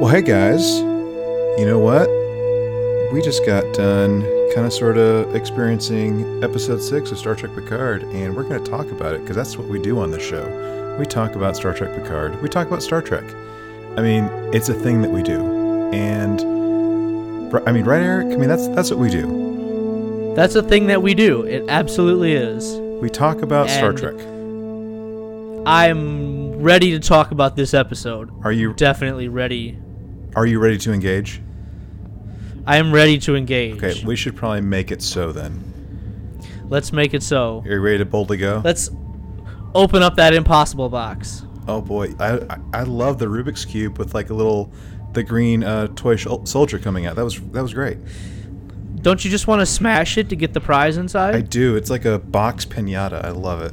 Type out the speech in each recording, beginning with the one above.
Well, hey guys, you know what? We just got done kind of sort of experiencing episode six of Star Trek Picard, and we're going to talk about it because that's what we do on the show. We talk about Star Trek Picard, we talk about Star Trek. I mean, it's a thing that we do. And I mean, right, Eric? I mean, that's that's what we do. That's a thing that we do. It absolutely is. We talk about Star Trek. I'm ready to talk about this episode. Are you Definitely ready. Are you ready to engage? I am ready to engage. Okay, we should probably make it so then. Let's make it so. Are you ready to boldly go? Let's open up that impossible box. Oh boy, I, I I love the Rubik's cube with like a little the green uh, toy shol- soldier coming out. That was that was great. Don't you just want to smash it to get the prize inside? I do. It's like a box pinata. I love it.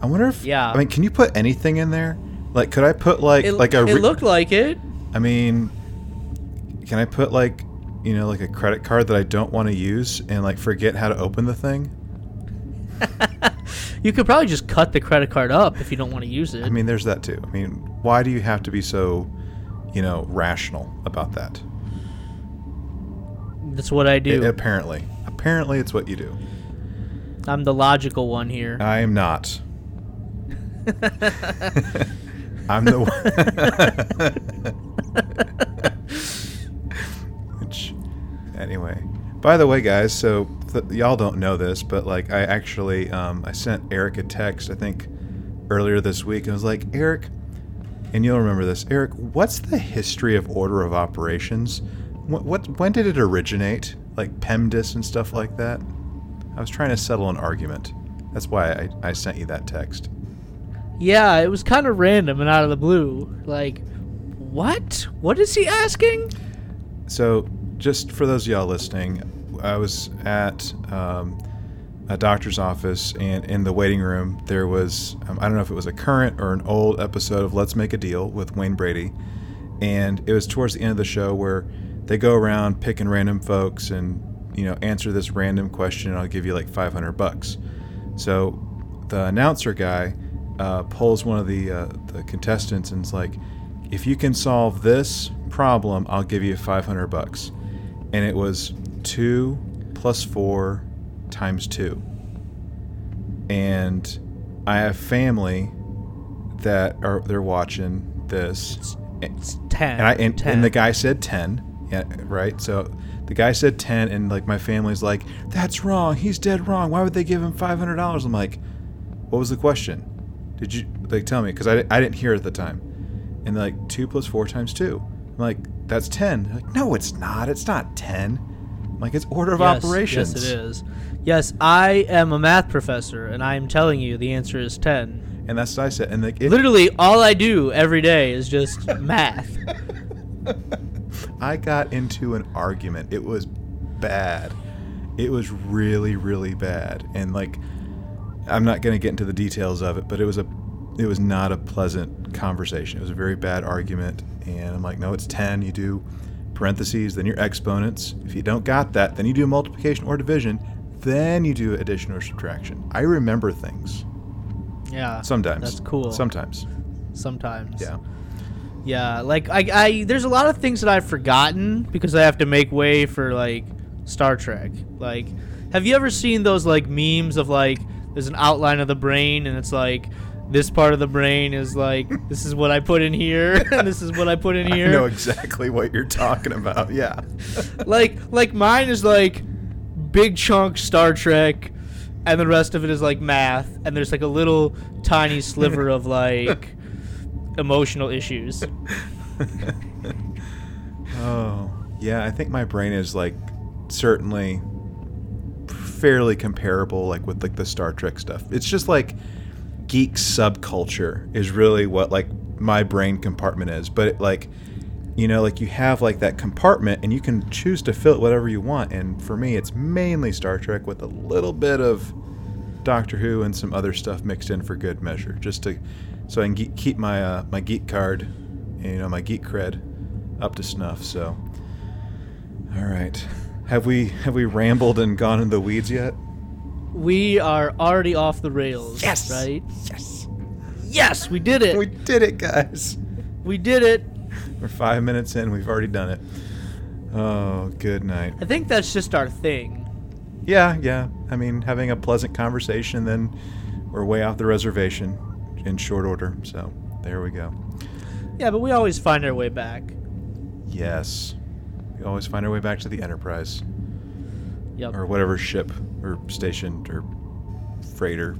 I wonder if Yeah. I mean, can you put anything in there? Like, could I put like it, like a? it looked like it. I mean, can I put like you know like a credit card that I don't want to use and like forget how to open the thing? You could probably just cut the credit card up if you don't want to use it. I mean, there's that too. I mean, why do you have to be so, you know, rational about that? That's what I do. A- apparently, apparently, it's what you do. I'm the logical one here. I am not. I'm the one. Which, anyway. By the way, guys, so th- y'all don't know this, but like I actually um, I sent Eric a text I think earlier this week and was like, Eric, and you'll remember this, Eric. What's the history of order of operations? What, what when did it originate? Like PEMDAS and stuff like that. I was trying to settle an argument. That's why I, I sent you that text. Yeah, it was kind of random and out of the blue. Like, what? What is he asking? So, just for those y'all listening, I was at um, a doctor's office, and in the waiting room, there was um, I don't know if it was a current or an old episode of Let's Make a Deal with Wayne Brady. And it was towards the end of the show where they go around picking random folks and, you know, answer this random question, and I'll give you like 500 bucks. So, the announcer guy uh, pulls one of the, uh, the contestants and is like, if you can solve this problem, I'll give you 500 bucks. And it was 2 plus 4 times 2. And I have family that are they're watching this. It's ten. And I and, 10. and the guy said 10. Yeah, right? So the guy said 10 and like my family's like, "That's wrong. He's dead wrong. Why would they give him $500?" I'm like, "What was the question?" Did you like tell me cuz I, I didn't hear it at the time. And like 2 plus 4 times 2. I'm like, "That's 10." They're like, "No, it's not. It's not 10." I'm like, "It's order of Yes, operations." Yes, it is. Yes, I am a math professor, and I am telling you the answer is ten. And that's what I said. And like, it, Literally, all I do every day is just math. I got into an argument. It was bad. It was really, really bad. And like, I'm not going to get into the details of it, but it was a, it was not a pleasant conversation. It was a very bad argument. And I'm like, no, it's 10. You do parentheses, then your exponents. If you don't got that, then you do multiplication or division. Then you do addition or subtraction. I remember things Yeah, sometimes. That's cool. Sometimes. Sometimes. Yeah. Yeah, like I, I, there's a lot of things that I've forgotten because I have to make way for like Star Trek. Like, have you ever seen those like memes of like there's an outline of the brain and it's like this part of the brain is like this is what I put in here and this is what I put in here. I know exactly what you're talking about. Yeah. like like mine is like big chunk Star Trek and the rest of it is like math and there's like a little tiny sliver of like emotional issues. Oh, yeah. I think my brain is like certainly fairly comparable, like with like the Star Trek stuff. It's just like geek subculture is really what like my brain compartment is. But it, like, you know, like you have like that compartment, and you can choose to fill it whatever you want. And for me, it's mainly Star Trek with a little bit of Doctor Who and some other stuff mixed in for good measure, just to so I can ge- keep my uh, my geek card, you know, my geek cred up to snuff. So, all right, have we have we rambled and gone in the weeds yet? We are already off the rails. Yes. Right? Yes, Yes, we did it. we did it, guys. We did it. We're five minutes in. We've already done it. Oh, good night. I think that's just our thing. Yeah, yeah. I mean, having a pleasant conversation, then we're way off the reservation in short order. So there we go. Yeah, but we always find our way back. Yes. We always find our way back to the Enterprise Yep. or whatever ship or station or freighter,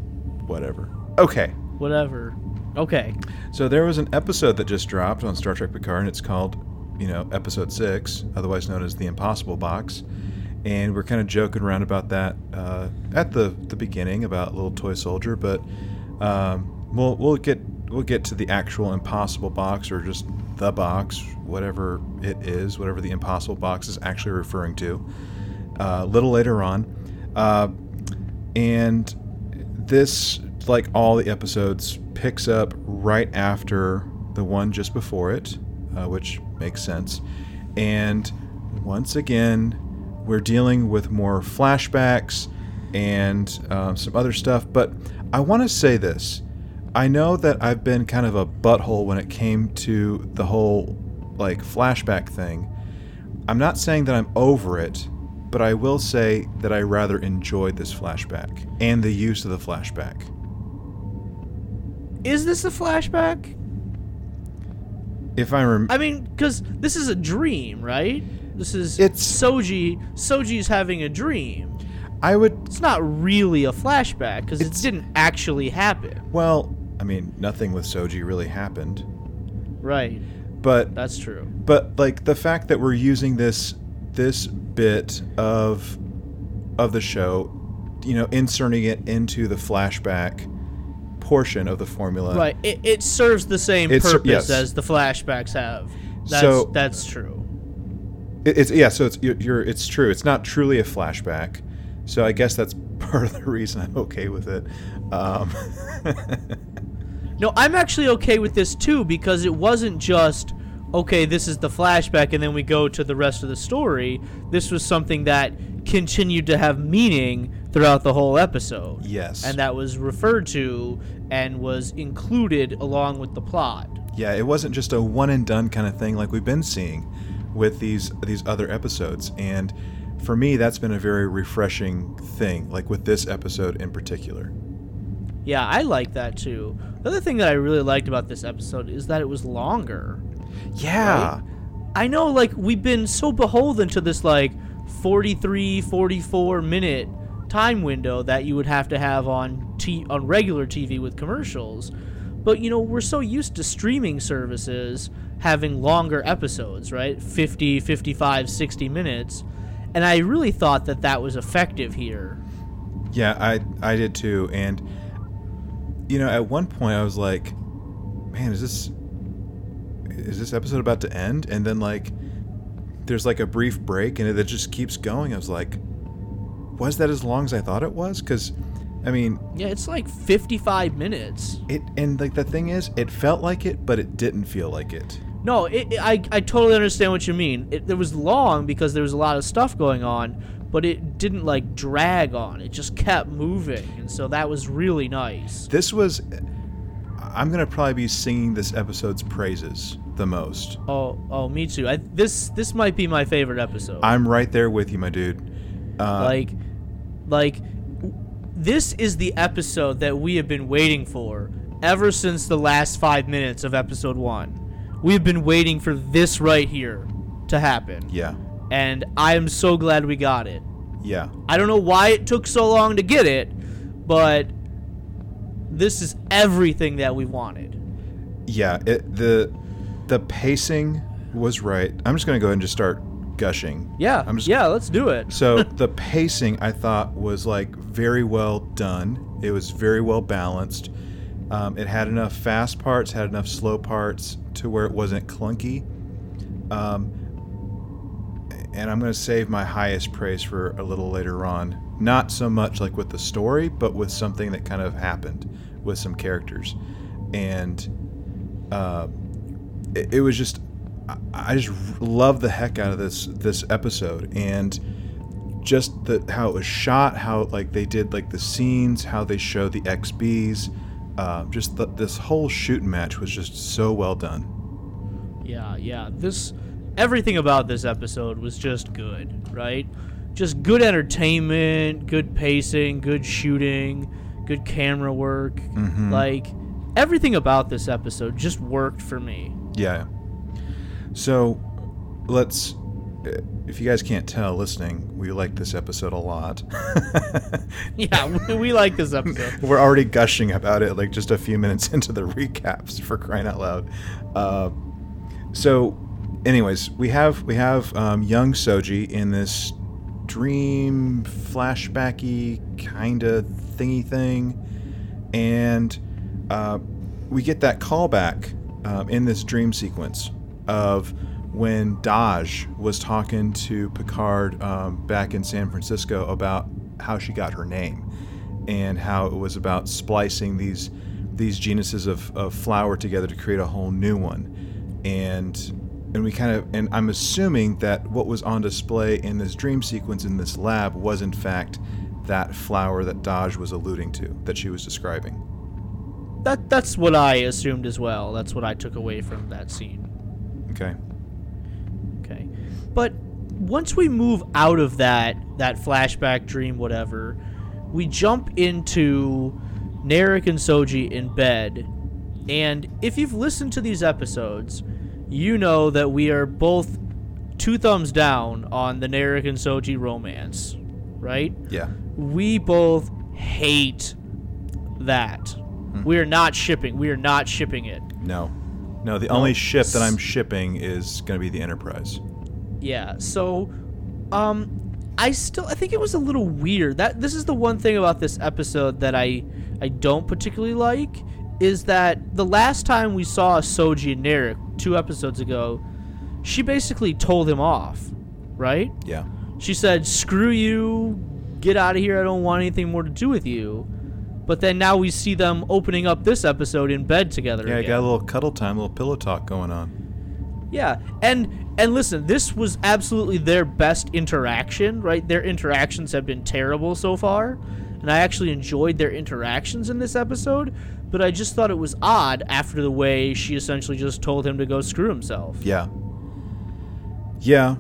whatever. Okay. Whatever. Okay. So there was an episode that just dropped on Star Trek Picard, and it's called, you know, Episode Six, otherwise known as the Impossible Box. And we're kind of joking around about that uh, at the the beginning about Little Toy Soldier, but um, we'll we'll get we'll get to the actual Impossible Box or just the box, whatever it is, whatever the Impossible Box is actually referring to, uh, a little later on. Uh, and this like all the episodes picks up right after the one just before it uh, which makes sense. And once again we're dealing with more flashbacks and um, some other stuff. But i want to say this i know that i've been kind of a butthole when it came to the whole like flashback thing i'm not saying that i'm over it but I will say that I rather enjoyed this flashback and the use of the flashback. Is this a flashback? If I rem- I mean, because this is a dream, right? This is It's- Soji. Soji's having a dream. I would It's not really a flashback because it didn't actually happen. well, I mean, nothing with Soji really happened, Right. but That's true. but like the fact that we're using this this bit of of the show, you know, inserting it into the flashback portion of the formula. Right. It, it serves the same It's- purpose yes. as the flashbacks have. That's, So- that's true. It- it's yeah, so it's you're, you're it's true. It's not truly a flashback. So I guess that's part of the reason I'm okay with it. Um, No, I'm actually okay with this too because it wasn't just okay, this is the flashback and then we go to the rest of the story. This was something that continued to have meaning throughout the whole episode. yes. And that was referred to and was included along with the plot. Yeah, it wasn't just a one and done kind of thing like we've been seeing with these these other episodes. And for me, that's been a very refreshing thing, like with this episode in particular. Yeah, I like that too. The other thing that I really liked about this episode is that it was longer. Yeah. I know like we've been so beholden to this like 43 44 minute time window that you would have to have on t- on regular TV with commercials. But you know, we're so used to streaming services having longer episodes, right? 50, 55, 60 minutes. And I really thought that that was effective here. Yeah, I I did too. And you know, at one point I was like, man, is this is this episode about to end? And then like there's like a brief break and it just keeps going. I was like, was that as long as I thought it was? Cuz I mean, Yeah, it's like 55 minutes. It and like the thing is, it felt like it, but it didn't feel like it. No, it, it- I, I totally understand what you mean. It, it was long because there was a lot of stuff going on, but it didn't like drag on. It just kept moving, and so that was really nice. This was. I'm gonna probably be singing this episode's praises the most. Oh, oh, me too. I, this this might be my favorite episode. I'm right there with you, my dude. Uh, like, like, this is the episode that we have been waiting for ever since the last five minutes of episode one. We have been waiting for this right here to happen, yeah, and I am so glad we got it. yeah, I don't know why it took so long to get it, but this is everything that we wanted. yeah. It the the pacing was right. I'm just gonna go ahead and just start gushing. Yeah. I'm just- yeah, let's do it. So the pacing I thought was like very well done. It was very well balanced. Um, it had enough fast parts, had enough slow parts to where it wasn't clunky. Um, and I'm going to save my highest praise for a little later on. Not so much like with the story, but with something that kind of happened with some characters. And uh, it, it was just I- just love the heck out of this this episode and just the how it was shot, how like they did like the scenes, how they show the XBs, uh, just the, this whole shooting match was just so well done. Yeah, yeah. This everything about this episode was just good, right? Just good entertainment, good pacing, good shooting, good camera work. Mhm. Like everything about this episode just worked for me. Yeah. So let's. If you guys can't tell, listening, we like this episode a lot. Yeah, we, we like this episode. We're already gushing about it, like just a few minutes into the recaps for crying out loud. Uh, so, anyways, we have we have um, young Soji in this dream flashbacky kind of thingy thing, and uh, we get that callback um, in this dream sequence of when Dahj was talking to Picard um, back in San Francisco about how she got her name and how it was about splicing these these genuses of, of flower together to create a whole new one. And and we kind of and i'm assuming that what was on display in this dream sequence in this lab was in fact that flower that Dahj was alluding to that she was describing That that's what I assumed as well. That's what I took away from that scene. okay Okay. But once we move out of that that flashback dream whatever, we jump into Narek and Soji in bed. And if you've listened to these episodes, you know that we are both two thumbs down on the Narek and Soji romance, right? yeah We both hate that. We are not shipping. We are not shipping it. no no the only ship that i'm shipping is going to be the enterprise Yeah. So, um, I still I think it was a little weird. That this is the one thing about this episode that I I don't particularly like is that the last time we saw Soji and Narek two episodes ago, she basically told him off, right? yeah She said, "Screw you, get out of here. I don't want anything more to do with you." But then now we see them opening up this episode in bed together. yeah again. got a little cuddle time a little pillow talk going on Yeah, and and listen, this was absolutely their best interaction, right? Their interactions have been terrible so far, and I actually enjoyed their interactions in this episode, but I just thought it was odd after the way she essentially just told him to go screw himself. Yeah. Yeah.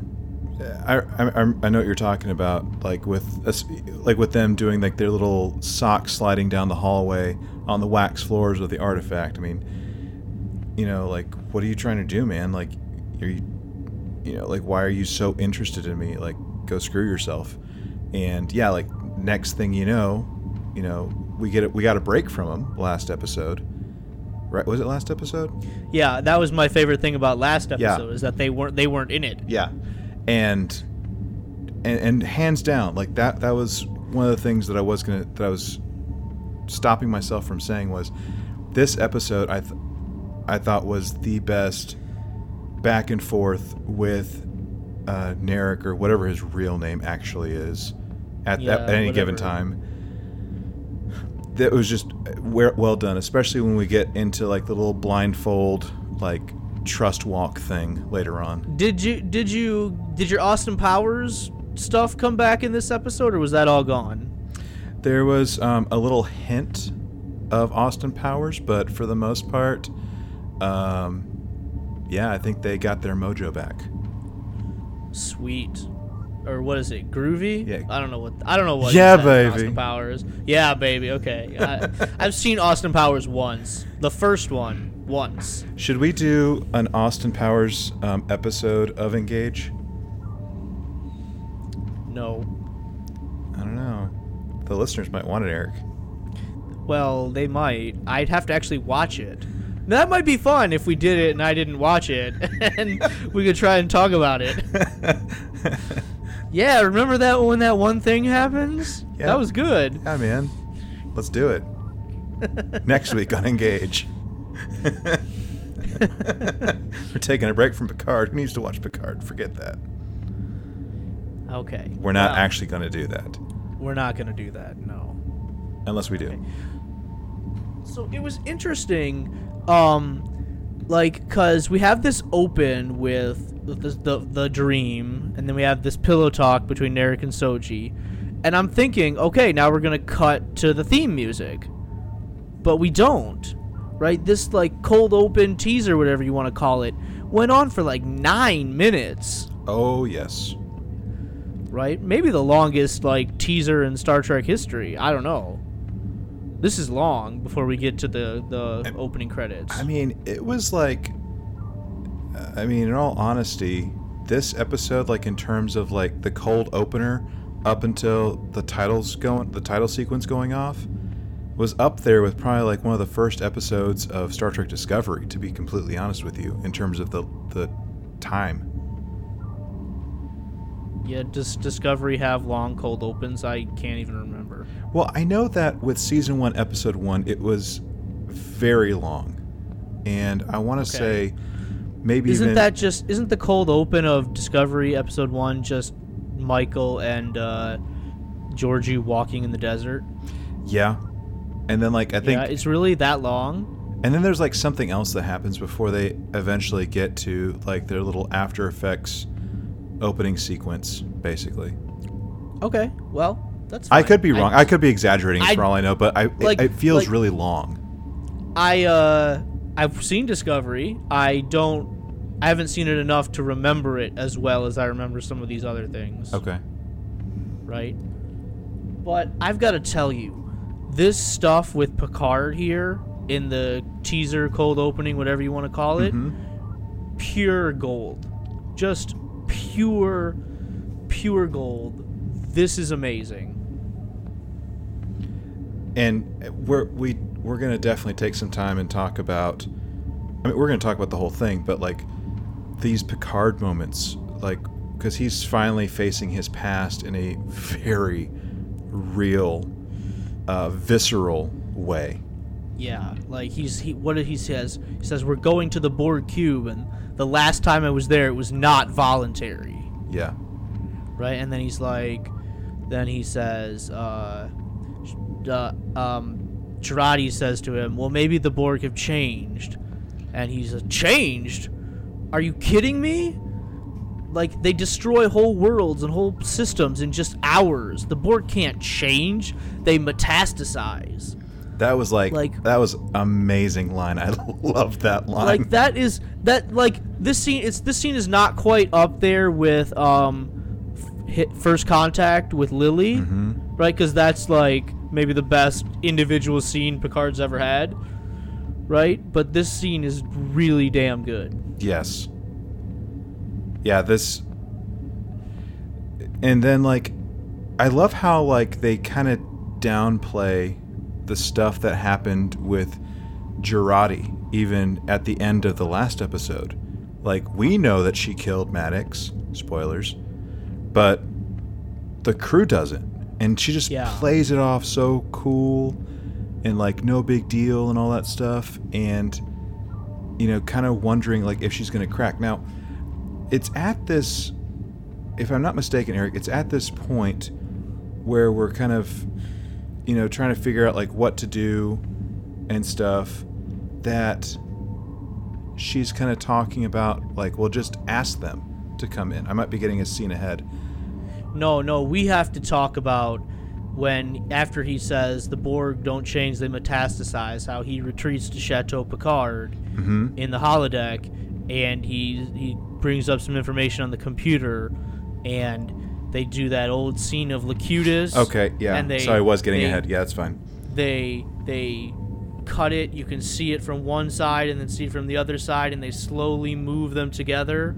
I, I, I know what you're talking about, like with like with them doing like their little socks sliding down the hallway on the wax floors of the artifact. I mean, you know, like what are you trying to do, man? Like, are you, you know, like why are you so interested in me? Like, go screw yourself. And yeah, like next thing you know, you know, we get it. We got a break from him last episode, right? Was it last episode? Yeah, that was my favorite thing about last Yeah. episode is that they weren't they weren't in it. Yeah, and and and hands down, like that. That was one of the things that I was gonna that I was stopping myself from saying was this episode. I th- I thought was the best back and forth with uh, Narek or whatever his real name actually is at, Yeah, that, at any given time. That was just well done, especially when we get into like the little blindfold like trust walk thing later on. Did you did you did your Austin Powers stuff come back in this episode or was that all gone? There was um, a little hint of Austin Powers, but for the most part, um, yeah, I think they got their mojo back. Sweet. Or what is it? Groovy? Yeah. I don't know what I don't know what. Yeah, baby. Austin Powers. Yeah, baby. Okay. I, I've seen Austin Powers once. The first one once. Should we do an Austin Powers um, episode of Engage? No. I don't know. The listeners might want it, Eric. Well, they might. I'd have to actually watch it. That might be fun if we did it and I didn't watch it, and we could try and talk about it. Yeah, remember that when that one thing happens? Yeah. That was good. yeah, man. Let's do it. Next week on Engage. We're taking a break from Picard. Who needs to watch Picard? Forget that. Okay. We're not actually going to do that. We're not gonna do that. No. Unless we do. So it was interesting, um, like, cause we have this open with the, the the dream, and then we have this pillow talk between Narek and Soji, and I'm thinking, okay, now we're gonna cut to the theme music, but we don't, right? This like cold open teaser, whatever you want to call it, went on for like nine minutes, Oh yes. right? Maybe the longest like teaser in Star Trek history. I don't know. This is long before we get to the the opening credits. I mean, it was like. I mean, in all honesty, this episode, like in terms of like the cold opener, up until the titles going, the title sequence going off, was up there with probably like one of the first episodes of Star Trek Discovery. To be completely honest with you, in terms of the the time. yeah, does Discovery have long cold opens? I can't even remember. Well, I know that with season one, episode one, it was very long, and I want to Okay. say maybe Isn't even that just isn't the cold open of Discovery episode one just Michael and uh, Georgiou walking in the desert? yeah. And then like I think, yeah, it's really that long. and then there's like something else that happens before they eventually get to like their little After Effects opening sequence, basically. Okay, well, that's. I could be wrong. I, could be exaggerating I- for all I know, but I like- it, it feels like- really long. I uh, I've seen Discovery. I don't. I haven't seen it enough to remember it as well as I remember some of these other things. Okay. right? But I've got to tell you, this stuff with Picard here in the teaser, cold opening, whatever you want to call it, Mhm. pure gold. Just pure, pure gold. This is amazing. and we're we we're gonna definitely take some time and talk about. I mean, we're gonna talk about the whole thing, but like these Picard moments, like because he's finally facing his past in a very real, uh, visceral way. Yeah, like he's he. What did he says? He says we're going to the Borg cube, and the last time I was there, it was not voluntary. Yeah, right? And then he's like, then he says, uh, uh, um, Jurati says to him, "Well, maybe the Borg have changed," and he's like, "Changed? Are you kidding me?" Like they destroy whole worlds and whole systems in just hours. The Borg can't change; they metastasize. that was like, Like- that was amazing line. I love that line. like that is that like this scene it's this scene is not quite up there with um hit first contact with lily Mhm. right because that's like maybe the best individual scene picard's ever had right but this scene is really damn good Yes. Yeah, this and then like I love how like they kind of downplay the stuff that happened with Jurati even at the end of the last episode. Like we know that she killed Maddox, spoilers, but the crew doesn't. And she just Yeah. plays it off so cool and like no big deal and all that stuff and you know, kind of wondering like if she's going to crack. Now, it's at this, if I'm not mistaken, Eric, it's at this point where we're kind of, you know, trying to figure out like what to do and stuff that she's kind of talking about like, well, just ask them to come in. I might be getting a scene ahead. no no we have to talk about when after he says the borg don't change they metastasize how he retreats to chateau picard hmm in the holodeck and he he brings up some information on the computer and they do that old scene of Locutus. Okay, yeah. And they, Sorry, I was getting they, ahead. Yeah, it's fine. They they cut it. You can see it from one side and then see it from the other side, and they slowly move them together,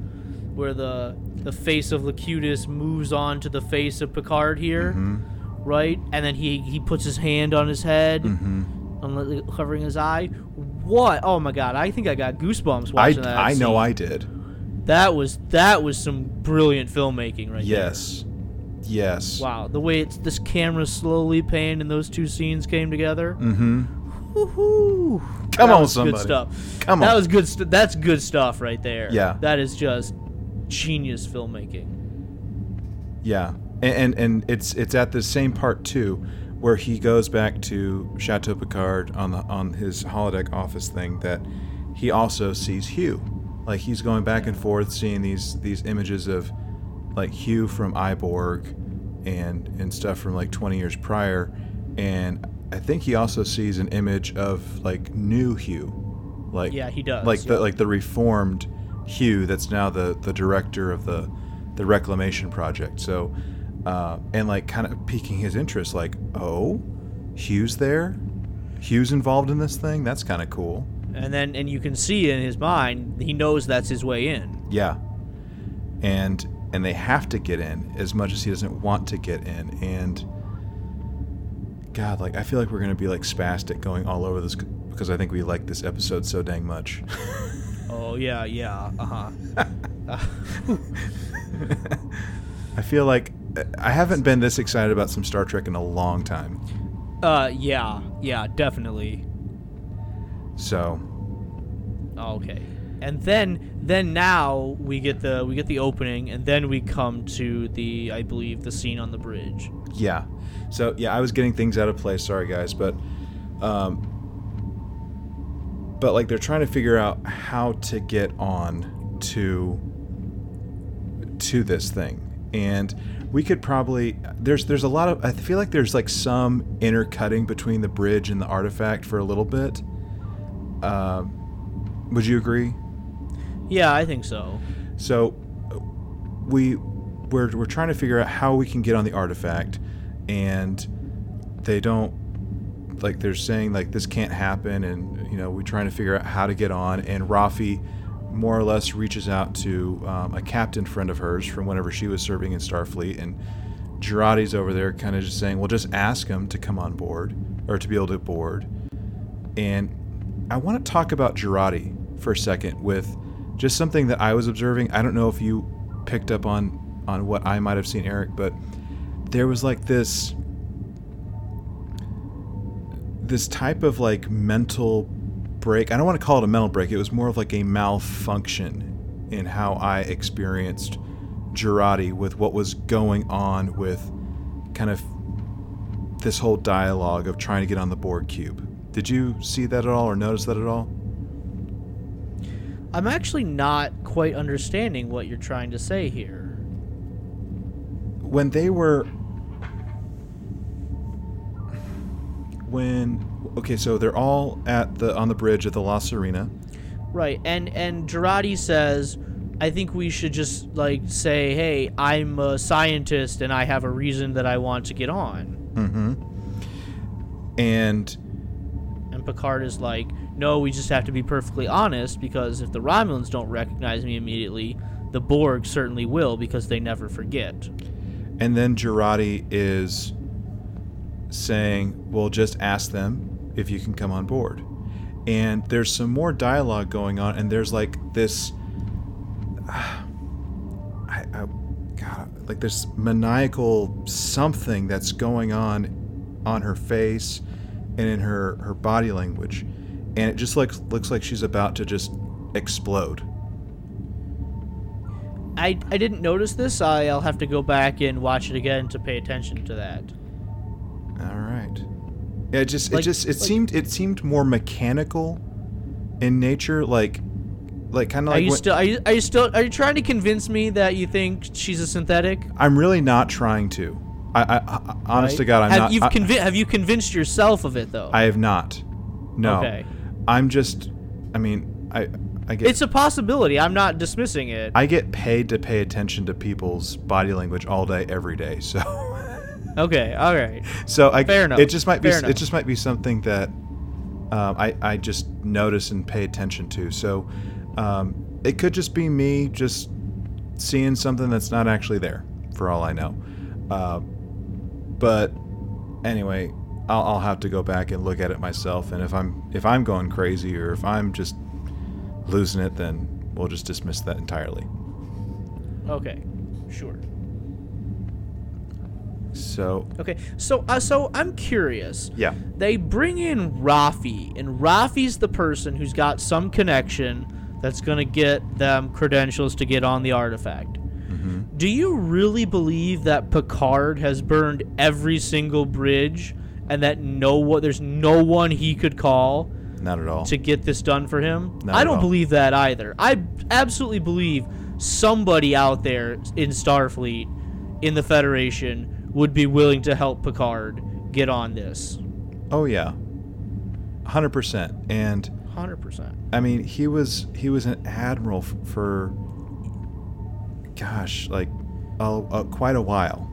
where the the face of Locutus moves on to the face of Picard here, hmm right? And then he he puts his hand on his head, hmm on, covering his eye. What? Oh my god! I think I got goosebumps I, watching that. I know. I did. That was that was some brilliant filmmaking right Yes. Yes. there. Wow, the way it's this camera slowly panned and those two scenes came together. Mm-hmm. Woo-hoo. Come that on, was somebody. Good stuff. Come on. That was good. St- that's good stuff right there. Yeah. That is just genius filmmaking. Yeah, and, and and it's it's at the same part too, where he goes back to Chateau Picard on the on his holodeck office thing that he also sees Hugh, like he's going back and forth seeing these these images of like Hugh from I, Borg and and stuff from like 20 years prior, and I think he also sees an image of like new Hugh, like Yeah, he does, like the like the reformed Hugh, that's now the the director of the the reclamation project. So, uh, and like kind of piquing his interest, like, oh, Hugh's there, Hugh's involved in this thing. That's kind of cool. And then and you can see in his mind he knows that's his way in. Yeah, and and they have to get in as much as he doesn't want to get in, and. God, like I feel like we're gonna be like spastic going all over this because I think we like this episode so dang much. Oh yeah, yeah, uh huh. I feel like I haven't been this excited about some Star Trek in a long time. uh, yeah, yeah, definitely. So, Okay. And then then now we get the we get the opening and then we come to the I believe the scene on the bridge. yeah. So, yeah, I was getting things out of place. Sorry, guys, but um but like they're trying to figure out how to get on to to this thing. And we could probably there's there's a lot of I feel like there's like some intercutting between the bridge and the artifact for a little bit. Um, would you agree? Yeah, I think so. So we we're we're trying to figure out how we can get on the artifact, and they don't like they're saying like this can't happen, and you know we're trying to figure out how to get on, and Raffi more or less reaches out to um, a captain friend of hers from whenever she was serving in Starfleet, and Jurati's over there kind of just saying, well, just ask him to come on board or to be able to board, and I want to talk about Jurati for a second with just something that I was observing. I don't know if you picked up on on what I might have seen, Eric, but there was like this this type of like mental break. I don't want to call it a mental break. It was more of like a malfunction in how I experienced Jurati with what was going on with kind of this whole dialogue of trying to get on the Borg cube. Did you see that at all or notice that at all? I'm actually not quite understanding what you're trying to say here. when they were when okay so they're all at the on the bridge at the La Sirena Right, and and Jurati says, I think we should just like say, hey, I'm a scientist and I have a reason that I want to get on. mm-hmm. and And Picard is like, no, we just have to be perfectly honest because if the Romulans don't recognize me immediately, the Borg certainly will because they never forget. and then Jurati is saying well just ask them if you can come on board and there's some more dialogue going on and there's like this I, I God, like this maniacal something that's going on on her face and in her her body language and it just looks looks like she's about to just explode I, I didn't notice this. I'll have to go back and watch it again to pay attention to that. Yeah it just it just it like- seemed it seemed more mechanical in nature like like kind of like. Are you when- still are you, are you still are you trying to convince me that you think she's a synthetic? i'm really not trying to i i, I honest right? to god i'm have not You've convi- have you convinced yourself of it though? I have not no Okay. i'm just i mean i i get It's a possibility. I'm not dismissing it. I get paid to pay attention to people's body language all day, every day. So, okay, all right. so I Fair enough. it just might be Fair it enough. just might be something that um, I I just notice and pay attention to. So, um, it could just be me just seeing something that's not actually there, for all I know. Uh, but anyway, I'll, I'll have to go back and look at it myself. And if I'm if I'm going crazy or if I'm just losing it, then we'll just dismiss that entirely. Okay, So Okay, so uh, so I'm curious. yeah. They bring in Raffi, and Raffi's the person who's got some connection that's gonna get them credentials to get on the artifact. Do you really believe that Picard has burned every single bridge, and that no one there's no one he could call Not at all. to get this done for him? Not I don't all. believe that either. I absolutely believe somebody out there in Starfleet, in the Federation, would be willing to help Picard get on this. Oh yeah, hundred percent. And Hundred percent. I mean, he was he was an admiral f- for, gosh, like, uh, uh, quite a while,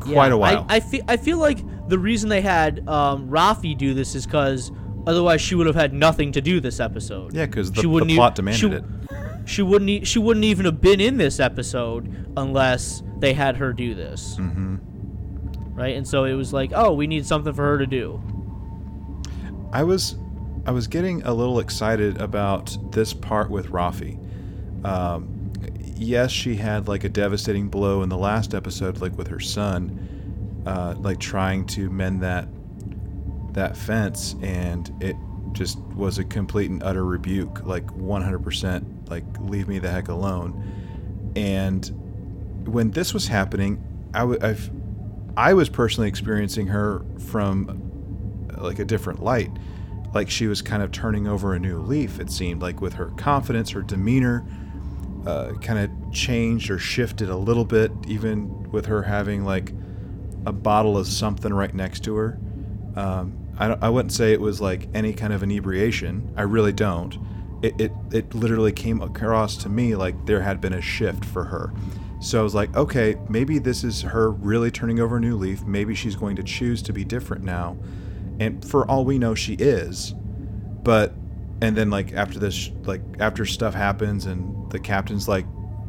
quite Yeah, a while. I, I feel I feel like the reason they had um, Raffi do this is because otherwise she would have had nothing to do this episode. yeah, because the, she wouldn't e- plot demanded she- it. She wouldn't e- she wouldn't even have been in this episode unless they had her do this, hmm right? And so it was like, oh, we need something for her to do. I was I was getting a little excited about this part with Raffi. Um, yes, she had like a devastating blow in the last episode, like with her son, uh, like trying to mend that that fence, and it just was a complete and utter rebuke, like 100%, like leave me the heck alone. And when this was happening, I w- I've I was personally experiencing her from like a different light. Like she was kind of turning over a new leaf, it seemed like with her confidence, her demeanor uh, kind of changed or shifted a little bit, even with her having like a bottle of something right next to her. Um, I, I wouldn't say it was like any kind of inebriation. I really don't. It, it, it literally came across to me like there had been a shift for her. So I was like, okay, maybe this is her really turning over a new leaf. Maybe she's going to choose to be different now. And for all we know, she is. But, and then like after this, like after stuff happens and the captain's like,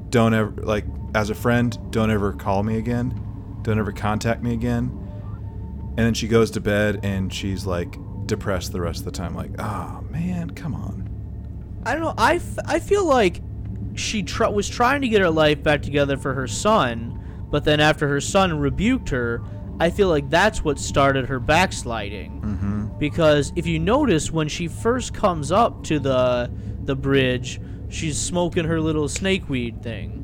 don't ever, like as a friend, don't ever call me again. Don't ever contact me again. And then she goes to bed and she's like depressed the rest of the time. Like, oh man, come on. I don't know. I, f- I feel like she tr- was trying to get her life back together for her son, but then after her son rebuked her, I feel like that's what started her backsliding. Mm-hmm. Because if you notice, when she first comes up to the the bridge, she's smoking her little snakeweed thing,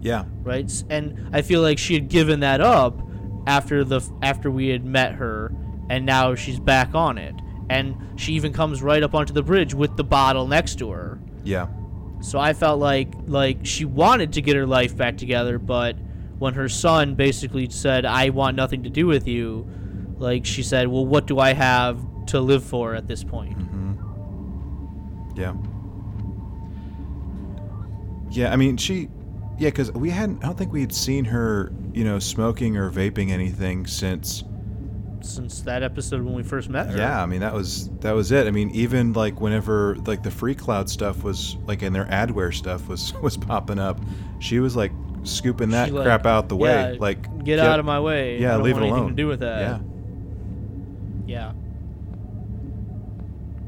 Yeah. right? And I feel like she had given that up after the after we had met her, and now she's back on it. And she even comes right up onto the bridge with the bottle next to her. Yeah. So I felt like like she wanted to get her life back together, but when her son basically said, "I want nothing to do with you," like she said, "Well, what do I have to live for at this point?" Mm-hmm. Yeah. Yeah, I mean, she, yeah, because we hadn't, I don't think we had seen her, you know, smoking or vaping anything since, Since that episode when we first met her. yeah, I mean, that was, that was it. I mean, even like whenever, like the Freecloud stuff was, like, and their adware stuff was, was popping up, she was like scooping that like, crap out the way. like, get, out of my way. yeah, I don't leave it alone. to do with that. Yeah. Yeah.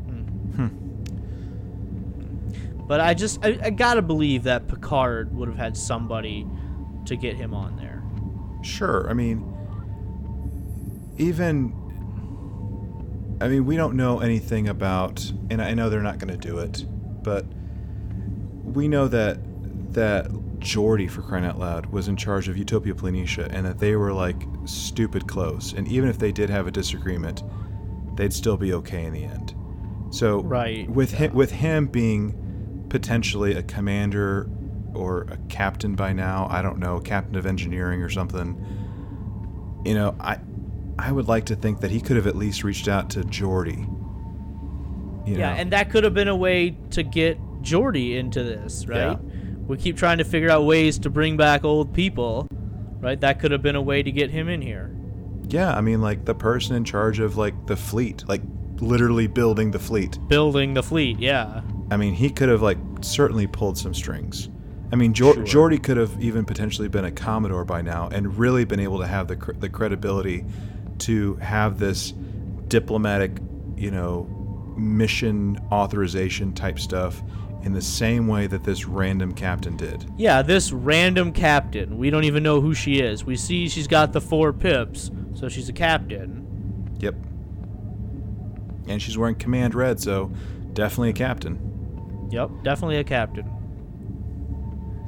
Hmm. Hmm. But I just I, I gotta believe that Picard would have had somebody to get him on there. Sure. I mean, even. I mean, we don't know anything about, and I know they're not going to do it, but we know that that Geordi, for crying out loud, was in charge of Utopia Planitia, and that they were like stupid close. And even if they did have a disagreement, they'd still be okay in the end. So, Right, with him, with him being potentially a commander or a captain by now, I don't know, captain of engineering or something. You know, I I would like to think that he could have at least reached out to Geordi. You Yeah, know? and that could have been a way to get Geordi into this, right? Yeah. We keep trying to figure out ways to bring back old people, right? That could have been a way to get him in here. yeah, I mean, like the person in charge of like the fleet, like literally building the fleet. Building the fleet, yeah. I mean, he could have like certainly pulled some strings. I mean, Jor- Sure. Geordi could have even potentially been a commodore by now and really been able to have the cr- the credibility to have this diplomatic, you know, mission authorization type stuff in the same way that this random captain did. Yeah, this random captain. We don't even know who she is. We see she's got the four pips, so she's a captain. Yep. And she's wearing command red, so definitely a captain. Yep, definitely a captain.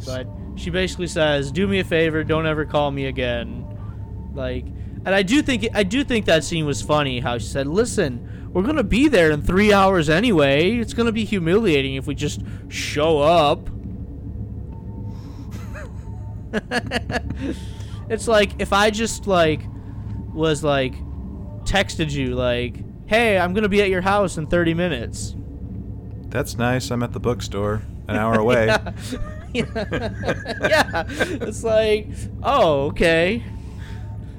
But she basically says, "Do me a favor, don't ever call me again." Like, and I do think I do think that scene was funny. How she said, "Listen, we're gonna be there in three hours anyway. It's gonna be humiliating if we just show up." it's like if I just like was like texted you like, "Hey, I'm gonna be at your house in 30 minutes." that's nice. I'm at the bookstore an hour away. yeah. yeah. It's like, oh, okay.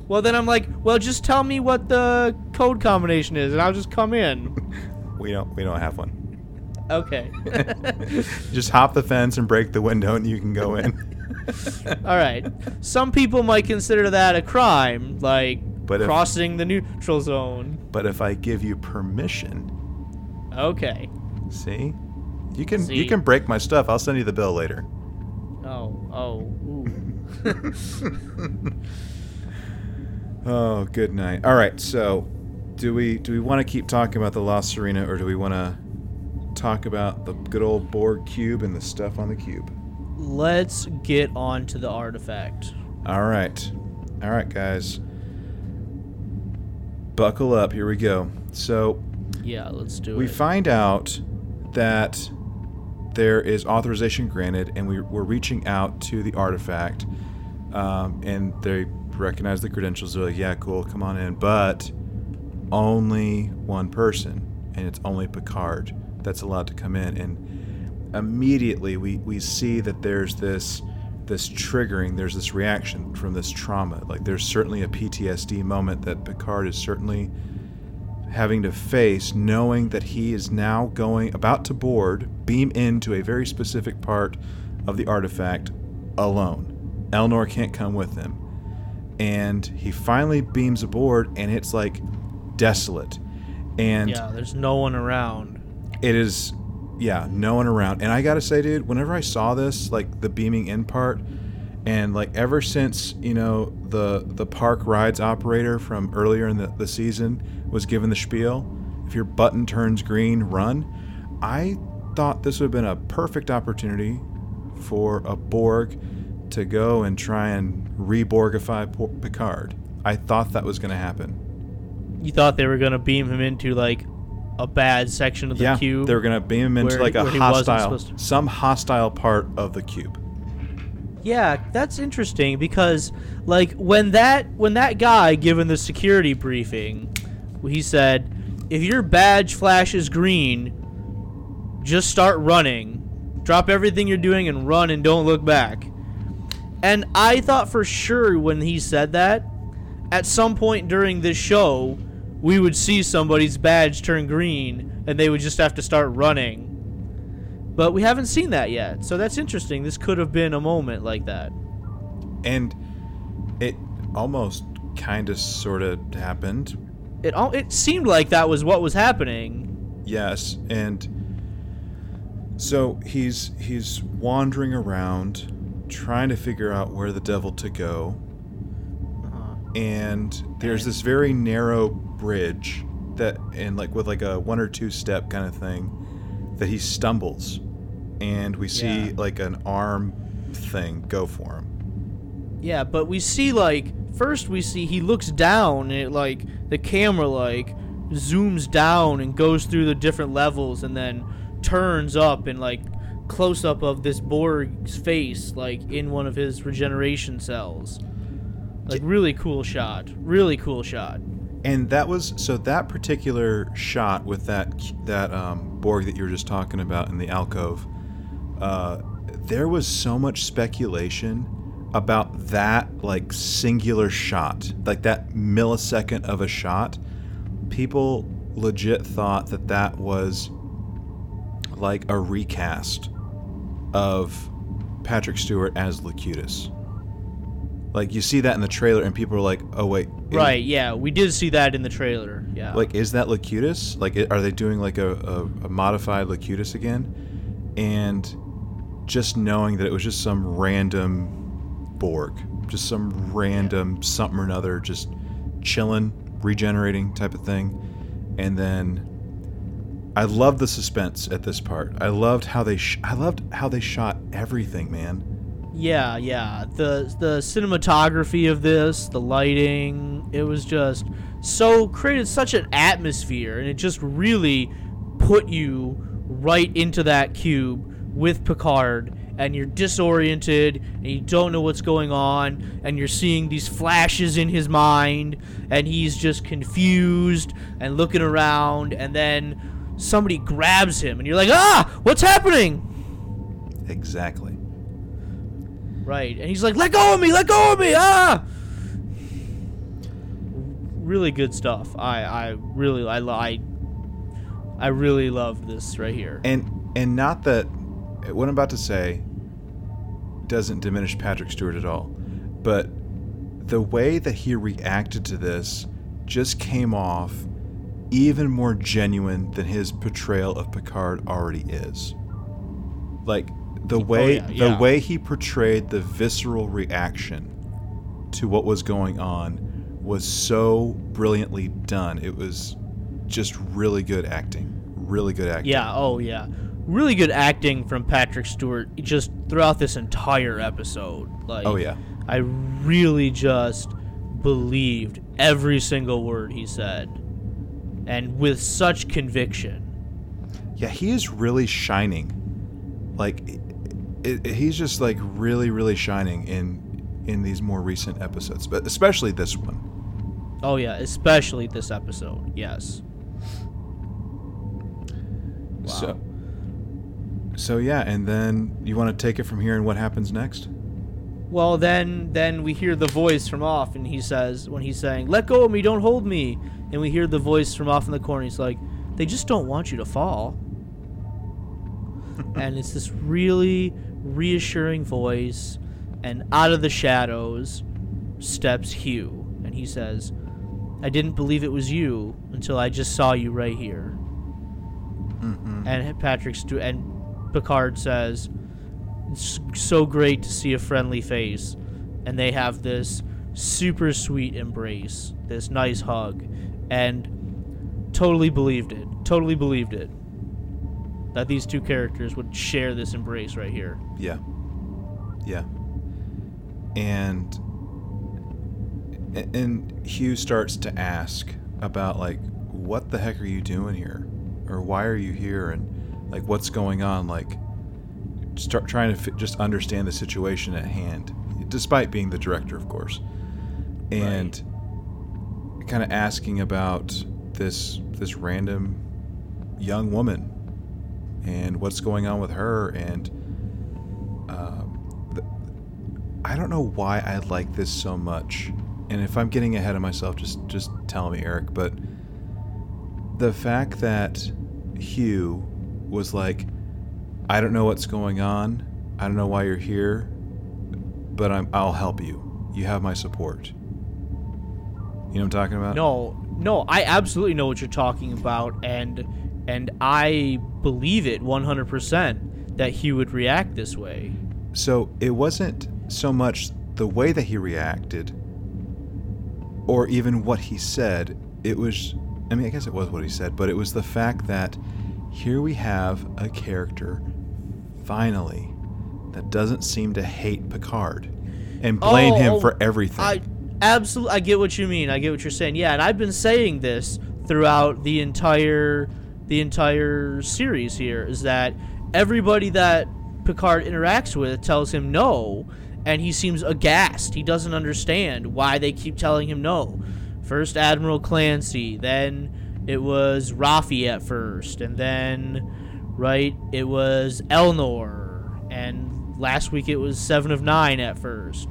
Well, then I'm like, well, just tell me what the code combination is, and I'll just come in. We don't we don't have one. Okay. Just hop the fence and break the window, and you can go in. All right. Some people might consider that a crime, like But if- crossing the neutral zone. But if I give you permission, Okay. see, you can See? you can break my stuff. I'll send you the bill later. Oh, oh, ooh. Oh, good night. All right, so do we do we want to keep talking about the La Sirena, or do we want to talk about the good old Borg cube and the stuff on the cube? Let's get on to the artifact. All right, all right, guys, buckle up. Here we go. So Yeah, let's do we it. We find out that there is authorization granted, and we, we're reaching out to the artifact, um, and they recognize the credentials. They're like, "Yeah, cool, come on in," but only one person, and it's only Picard that's allowed to come in. And immediately, we we see that there's this this triggering, there's this reaction from this trauma. Like, there's certainly a PTSD moment that Picard is certainly having to face knowing that he is now going about to board beam into a very specific part of the artifact alone elnor can't come with him and he finally beams aboard and it's like desolate and yeah, there's no one around. it is yeah no one around and i gotta say dude whenever i saw this like the beaming in part and like ever since you know the the park rides operator from earlier in the, the season was given the spiel if your button turns green run i thought this would have been a perfect opportunity for a borg to go and try and reborgify picard i thought that was going to happen You thought they were gonna beam him into like a bad section of the yeah cube. they were going to beam him into where- like a where he wasn't hostile to- some hostile part of the cube Yeah, that's interesting because like when that when that guy given the security briefing, he said, "If your badge flashes green, just start running. Drop everything you're doing and run and don't look back." And I thought for sure when he said that, at some point during this show, we would see somebody's badge turn green and they would just have to start running. But we haven't seen that yet. So that's interesting. This could have been a moment like that. and it almost kind of sort of happened It all it seemed like that was what was happening. yes and so he's he's wandering around trying to figure out where the devil to go. Uh, and there's this very narrow bridge that and like with like a one or two step kind of thing that he stumbles. And we see Yeah. like an arm thing go for him. Yeah, but we see like first we see he looks down and it like the camera like zooms down and goes through the different levels and then turns up and like close up of this Borg's face like in one of his regeneration cells. Like really cool shot. Really cool shot. And that was so that particular shot with that that um, Borg that you were just talking about in the alcove. Uh, there was so much speculation about that like singular shot, like that millisecond of a shot. People legit thought that that was like a recast of Patrick Stewart as Locutus. Like you see that in the trailer, and people are like, "Oh wait, Right, yeah, we did see that in the trailer. Yeah. like is that Locutus? Like are they doing like a, a, a modified Locutus again? And just knowing that it was just some random Borg, just some random something or another, just chilling, regenerating type of thing, and then. I love the suspense at this part. I loved how they sh- I loved how they shot everything, man. Yeah, yeah. The the cinematography of this, the lighting, it was just so created such an atmosphere and it just really put you right into that cube with Picard and you're disoriented and you don't know what's going on and you're seeing these flashes in his mind and he's just confused and looking around and then somebody grabs him and you're like, "Ah, what's happening?" Exactly. Right. And he's like, "Let go of me! Let go of me!" Ah! Really good stuff. I I really I I I really love this right here. And and not that what I'm about to say doesn't diminish Patrick Stewart at all, but the way that he reacted to this just came off even more genuine than his portrayal of Picard already is. Like the oh, way Oh, yeah, yeah. the way he portrayed the visceral reaction to what was going on was so brilliantly done. It was just really good acting. Really good acting. Yeah, oh yeah. Really good acting from Patrick Stewart just throughout this entire episode. Like Oh yeah. I really just believed every single word he said. And with such conviction. Yeah, he is really shining. Like, it, it- he's just like really, really shining in in these more recent episodes, but especially this one. Oh yeah, especially this episode. Yes. So, so yeah, and then you want to take it from here and what happens next? Well, then then we hear the voice from off and he says when he's saying, "Let go of me, don't hold me." And we hear the voice from off in the corner. He's like, "They just don't want you to fall." and it's this really reassuring voice and out of the shadows steps Hugh and he says, "I didn't believe it was you until I just saw you right here." Mm-hmm. And Patrick Stu- and Picard says, "It's so great to see a friendly face." And they have this super sweet embrace, this nice hug, and totally believed it. Totally believed it. That these two characters would share this embrace right here. Yeah, yeah, and and Hugh starts to ask about like, what the heck are you doing here, or why are you here, and like what's going on, like start trying to fi- just understand the situation at hand, despite being the director, of course, and kind of asking about this this random young woman and what's going on with her and um, th- I don't know why I like this so much. And if I'm getting ahead of myself just just tell me Eric but the fact that Hugh was like I don't know what's going on I don't know why you're here but I'm I'll help you you have my support you know what I'm talking about No, no, I absolutely know what you're talking about, and and I believe it 100% that he would react this way. So it wasn't so much the way that he reacted or even what he said. It was, I mean, I guess it was what he said, but it was the fact that here we have a character, finally, that doesn't seem to hate Picard and blame Oh, him oh, for oh, everything. I absolutely I get what you mean. I get what you're saying. Yeah, and I've been saying this throughout the entire the entire series here is that everybody that Picard interacts with tells him no and he seems aghast. He doesn't understand why they keep telling him no. First Admiral Clancy, then it was Raffi at first, and then right, it was Elnor, and last week it was 7 of 9 at first.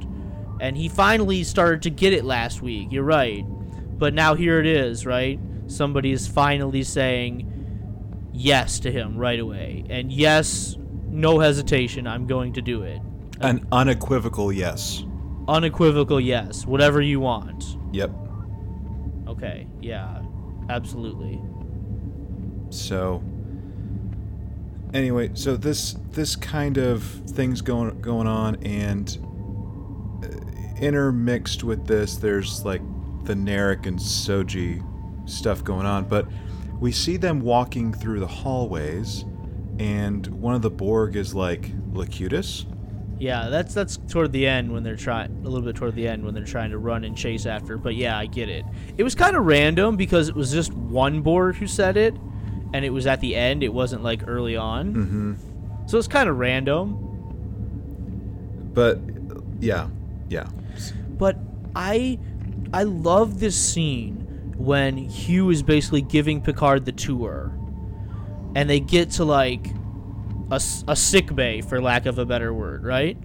And he finally started to get it last week. You're right. But now here it is, right? Somebody is finally saying yes to him right away. And yes, no hesitation, I'm going to do it. An unequivocal yes. Unequivocal yes, whatever you want. Yep. Okay, yeah, absolutely. So anyway, so this this kind of things going going on and uh, intermixed with this there's like the Narek and Soji stuff going on, but we see them walking through the hallways and one of the Borg is like Locutus. Yeah, that's that's toward the end when they're trying a little bit toward the end when they're trying to run and chase after. But yeah, I get it. It was kind of random because it was just one Borg who said it, and it was at the end. It wasn't like early on, Mm-hmm. so it's kind of random. But yeah, yeah. But I I love this scene when Hugh is basically giving Picard the tour. and they get to like a, a sick bay for lack of a better word right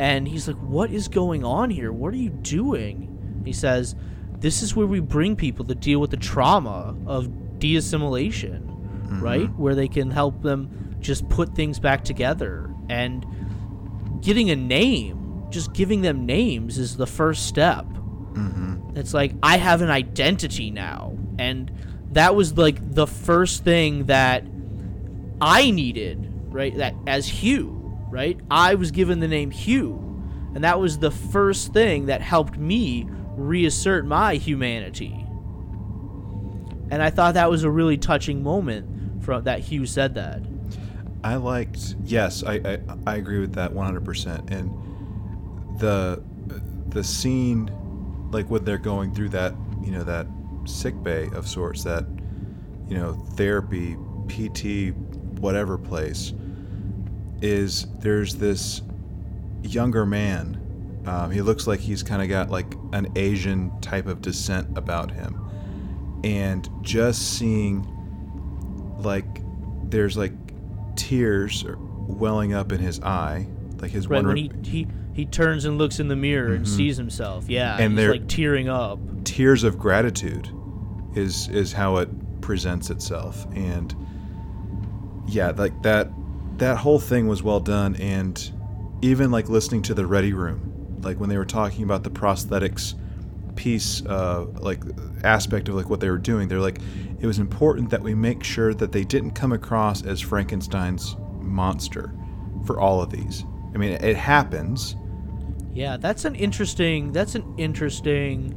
and he's like what is going on here what are you doing he says this is where we bring people to deal with the trauma of de-assimilation right? Mm-hmm. Where they can help them just put things back together. And getting a name just giving them names is the first step. Mm-hmm. It's like I have an identity now, and that was like the first thing that I needed, right? That as Hugh, right? I was given the name Hugh, and that was the first thing that helped me reassert my humanity. And I thought that was a really touching moment from that Hugh said that. I liked. Yes, I, I I agree with that 100%. And the the scene, like when they're going through that, you know, that sick bay of sorts, that you know, therapy, PT, whatever place, is there's this younger man. Um, he looks like he's kind of got like an Asian type of descent about him, and just seeing like there's like tears welling up in his eye, like his Right one when re- he he he turns and looks in the mirror and mm-hmm. sees himself, yeah, And they're- like tearing up. tears of gratitude is is how it presents itself. And yeah like that that whole thing was well done. And even like listening to the ready room like when they were talking about the prosthetics piece uh like aspect of like what they were doing they're like it was important that we make sure that they didn't come across as frankenstein's monster for all of these i mean it happens Yeah, that's an interesting that's an interesting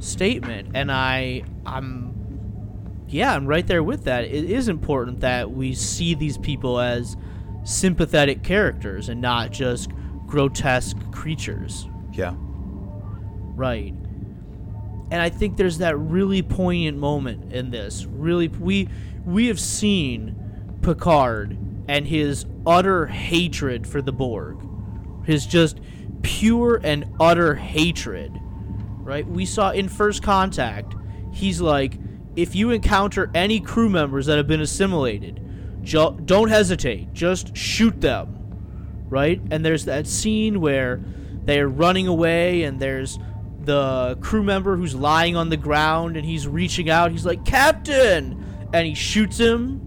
statement and I I'm yeah, I'm right there with that. It is important that we see these people as sympathetic characters and not just grotesque creatures. yeah Right. And I think there's that really poignant moment in this. Really we we have seen Picard and his utter hatred for the Borg. His just pure and utter hatred. Right? We saw in First Contact, he's like if you encounter any crew members that have been assimilated, ju- don't hesitate. Just shoot them right? And there's that scene where they're running away, and there's the crew member who's lying on the ground, and he's reaching out. He's like, Captain! And he shoots him.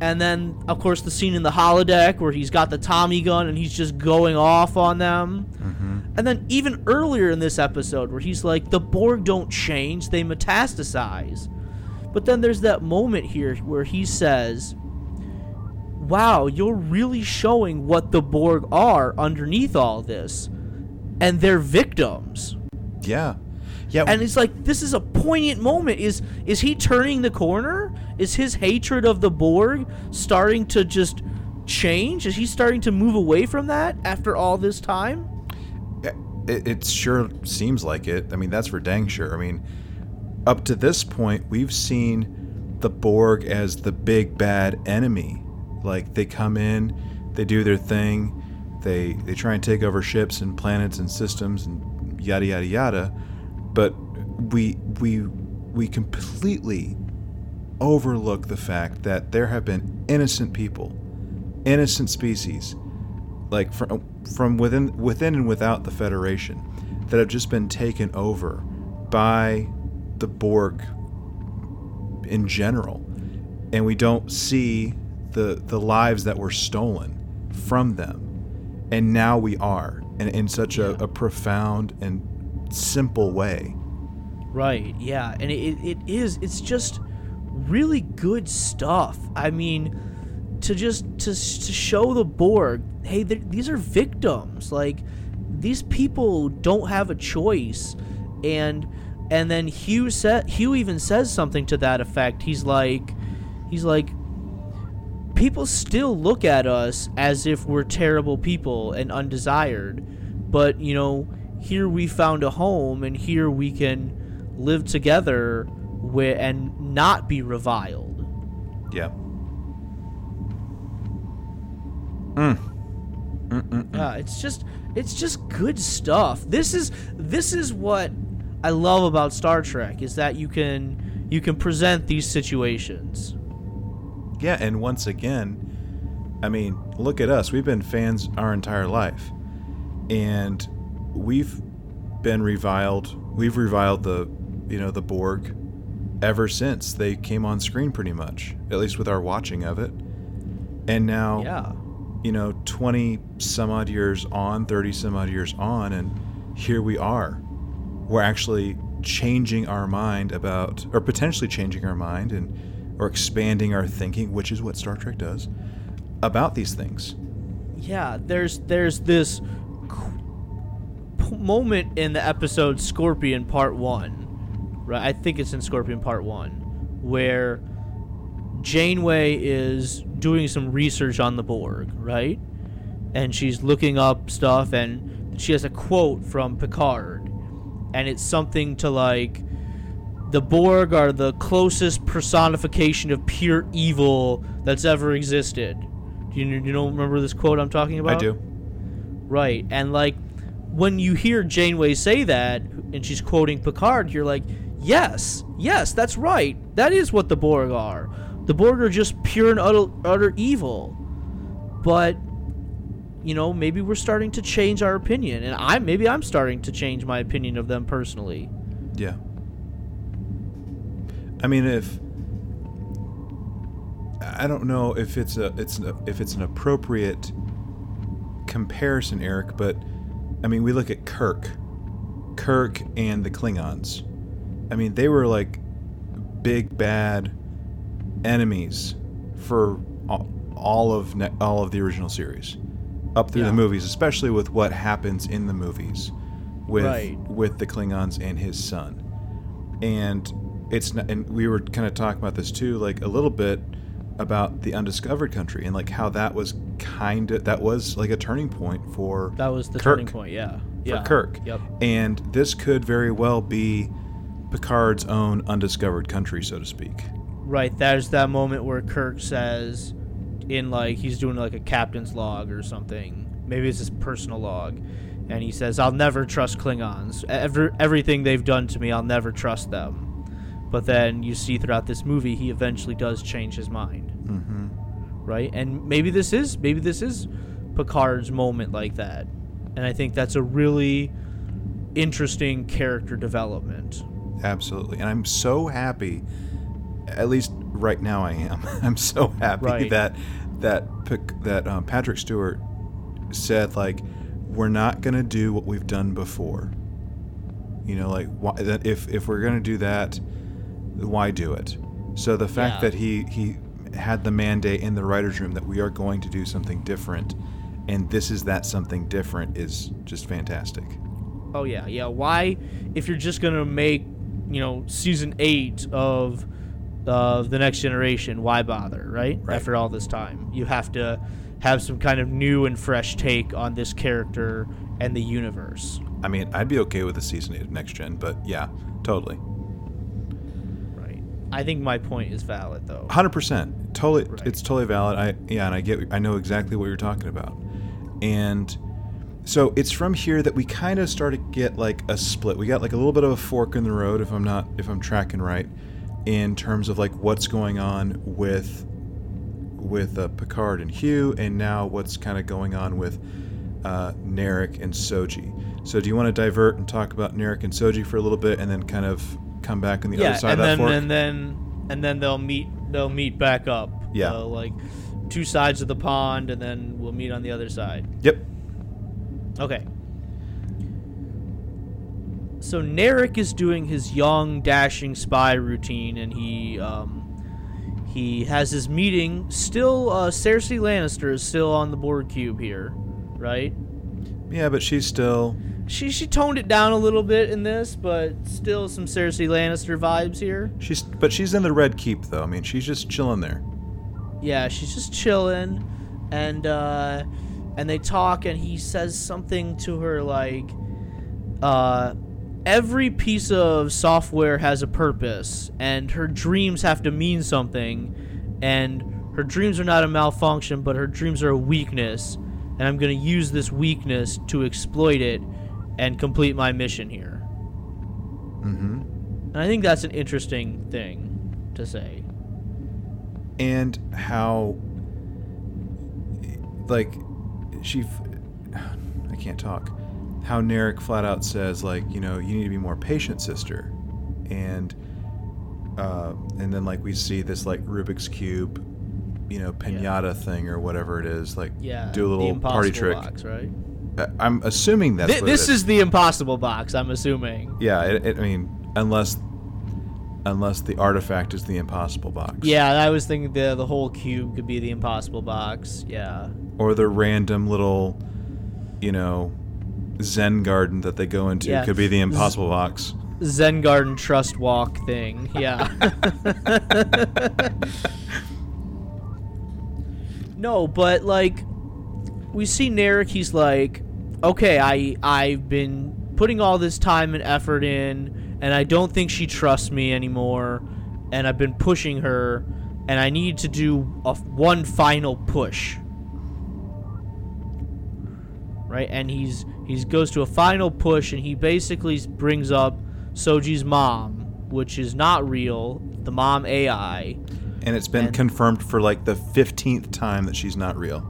And then, of course, the scene in the holodeck where he's got the Tommy gun and he's just going off on them. Mm-hmm. And then, even earlier in this episode, where he's like, the Borg don't change, they metastasize. But then there's that moment here where he says, wow, you're really showing what the Borg are underneath all this. And they're victims. Yeah yeah And it's like this is a poignant moment. Is is he turning the corner? Is his hatred of the Borg starting to just change? Is he starting to move away from that after all this time? It, it sure seems like it. I mean, that's for dang sure. I mean, up to this point, we've seen the Borg as the big bad enemy. Like they come in, they do their thing, they they try and take over ships and planets and systems and yada yada yada. But we we we completely overlook the fact that there have been innocent people, innocent species, like from from within within and without the Federation, that have just been taken over by the Borg in general, and we don't see the the lives that were stolen from them, and now we are, and in such a, a profound and simple way. Right. Yeah. And it, it is. It's just really good stuff. I mean, to just to to show the Borg, hey, these are victims. Like these people don't have a choice, and and then Hugh said Hugh even says something to that effect. He's like, he's like. People still look at us as if we're terrible people and undesired, but you know, here we found a home and here we can live together and not be reviled. Yeah. Mm. Yeah, it's just it's just good stuff. This is this is what I love about Star Trek is that you can you can present these situations. Yeah, and once again, I mean, look at us. We've been fans our entire life. And we've been reviled. We've reviled the, you know, the Borg ever since they came on screen pretty much, at least with our watching of it. And now Yeah. you know, 20 some odd years on, 30 some odd years on, and here we are. We're actually changing our mind about, or potentially changing our mind and, or expanding our thinking, which is what Star Trek does, about these things. Yeah, there's there's this moment in the episode Scorpion Part 1. Right? I think it's in Scorpion Part 1 where Janeway is doing some research on the Borg, right? And she's looking up stuff and she has a quote from Picard. And it's something to like the Borg are the closest personification of pure evil that's ever existed. Do you, you don't remember this quote I'm talking about? I do. Right. And like when you hear Janeway say that and she's quoting Picard, you're like, "Yes. Yes, that's right. That is what the Borg are. The Borg are just pure and utter, utter evil." But you know, maybe we're starting to change our opinion and I maybe I'm starting to change my opinion of them personally. Yeah. I mean, if I don't know if it's a it's a, if it's an appropriate comparison, Eric, but I mean, we look at Kirk, Kirk and the Klingons. I mean, they were like big bad enemies for all, all of ne- all of the original series, up through Yeah. the movies, especially with what happens in the movies with Right. with the Klingons and his son. And it's not, and we were kind of talking about this too, like a little bit about the undiscovered country and like how that was kind of that was like a turning point for That was the Kirk. turning point, yeah. for yeah. Kirk. Yep. And this could very well be Picard's own undiscovered country, so to speak. Right, there's that moment where Kirk says, in like he's doing like a captain's log or something. Maybe it's his personal log, and he says, "I'll never trust Klingons. Every, everything they've done to me, I'll never trust them." But then you see throughout this movie, he eventually does change his mind, Mm-hmm. right? And maybe this is maybe this is Picard's moment like that, and I think that's a really interesting character development. Absolutely. And I'm so happy, at least right now I am. I'm so happy Right. that that that um, Patrick Stewart said like we're not going to do what we've done before. You know, like why, that if if we're going to do that, why do it? So the fact Yeah. that he he had the mandate in the writers room that we are going to do something different and this is that something different is just fantastic. Oh yeah, yeah. Why, if you're just gonna make, you know, season eight of of the next generation, why bother, right? Right. After all this time, you have to have some kind of new and fresh take on this character and the universe. I mean, I'd be okay with a season 8 of next gen, but yeah, totally. I think my point is valid though. Hundred percent, totally. Right. It's totally valid. I yeah, and I get. I know exactly what you're talking about, and so it's from here that we kind of start to get like a split. We got like a little bit of a fork in the road, if I'm not, if I'm tracking right, in terms of like what's going on with with uh, Picard and Hugh, and now what's kind of going on with uh, Narek and Soji. So do you want to divert and talk about Narek and Soji for a little bit, and then kind of come back on the yeah, other side and of that then fork? and then and then they'll meet they'll meet back up. Yeah. So, like two sides of the pond, and then we'll meet on the other side. yep. Okay. So Narek is doing his young, dashing spy routine, and he um, he has his meeting. Still, uh, Cersei Lannister is still on the Borg cube here, right? Yeah, but she's still She she toned it down a little bit in this, but still some Cersei Lannister vibes here. She's but she's in the red keep though. I mean, she's just chilling there. Yeah, she's just chilling, and uh, and they talk, and he says something to her like, uh, every piece of software has a purpose, and her dreams have to mean something, and her dreams are not a malfunction, but her dreams are a weakness, and I'm gonna use this weakness to exploit it and complete my mission here. Mm-hmm. And I think that's an interesting thing to say. and how like she f- I can't talk. How Narek flat out says like, you know, you need to be more patient, sister. And uh, and then like we see this like Rubik's cube, you know, pinata thing or whatever it is, like Yeah. do a little party trick. Box, right? I'm assuming that's it this is the impossible box. I'm assuming. Yeah, it, it, I mean, unless unless the artifact is the impossible box. Yeah, I was thinking the the whole cube could be the impossible box. Yeah. Or the random little, you know, Zen garden that they go into Yeah. could be the impossible box. Zen Garden Trust Walk thing. Yeah. no, but like we see Narek, he's like, okay, I I've been putting all this time and effort in, and I don't think she trusts me anymore, and I've been pushing her, and I need to do a f- one final push. Right, and he's he's goes to a final push, and he basically brings up Soji's mom, which is not real, the mom AI. And it's been And- confirmed for like the 15th time that she's not real.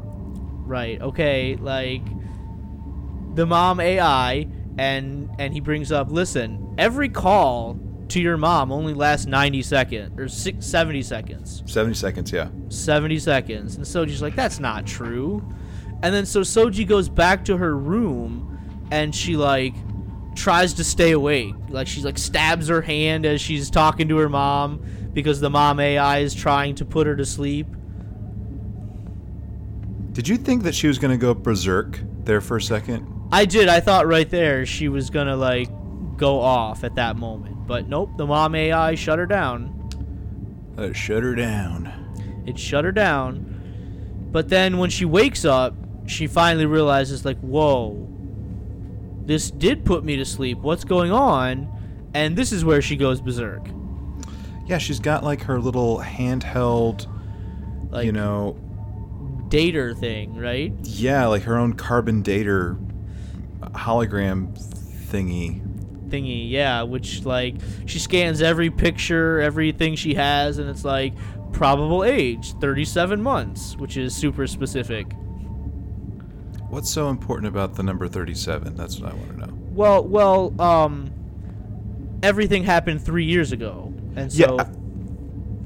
Right. Okay. Like the mom AI, and and he brings up, listen, every call to your mom only lasts 90 seconds or six, 70 seconds. 70 seconds, yeah. 70 seconds. And Soji's like, that's not true. And then so Soji goes back to her room, and she like tries to stay awake. Like she like stabs her hand as she's talking to her mom because the mom AI is trying to put her to sleep. Did you think that she was going to go berserk there for a second? I did. I thought right there she was gonna like go off at that moment, but nope. The mom AI shut her down. It shut her down. It shut her down. But then when she wakes up, she finally realizes like, whoa, this did put me to sleep. What's going on? And this is where she goes berserk. Yeah, she's got like her little handheld, Like you know, dater thing, right? yeah, like her own carbon dater hologram thingy. Thingy, yeah. Which like she scans every picture, everything she has, and it's like probable age, 37 months, which is super specific. What's so important about the number 37? That's what I want to know. Well, well, um, everything happened three years ago, and so Yeah.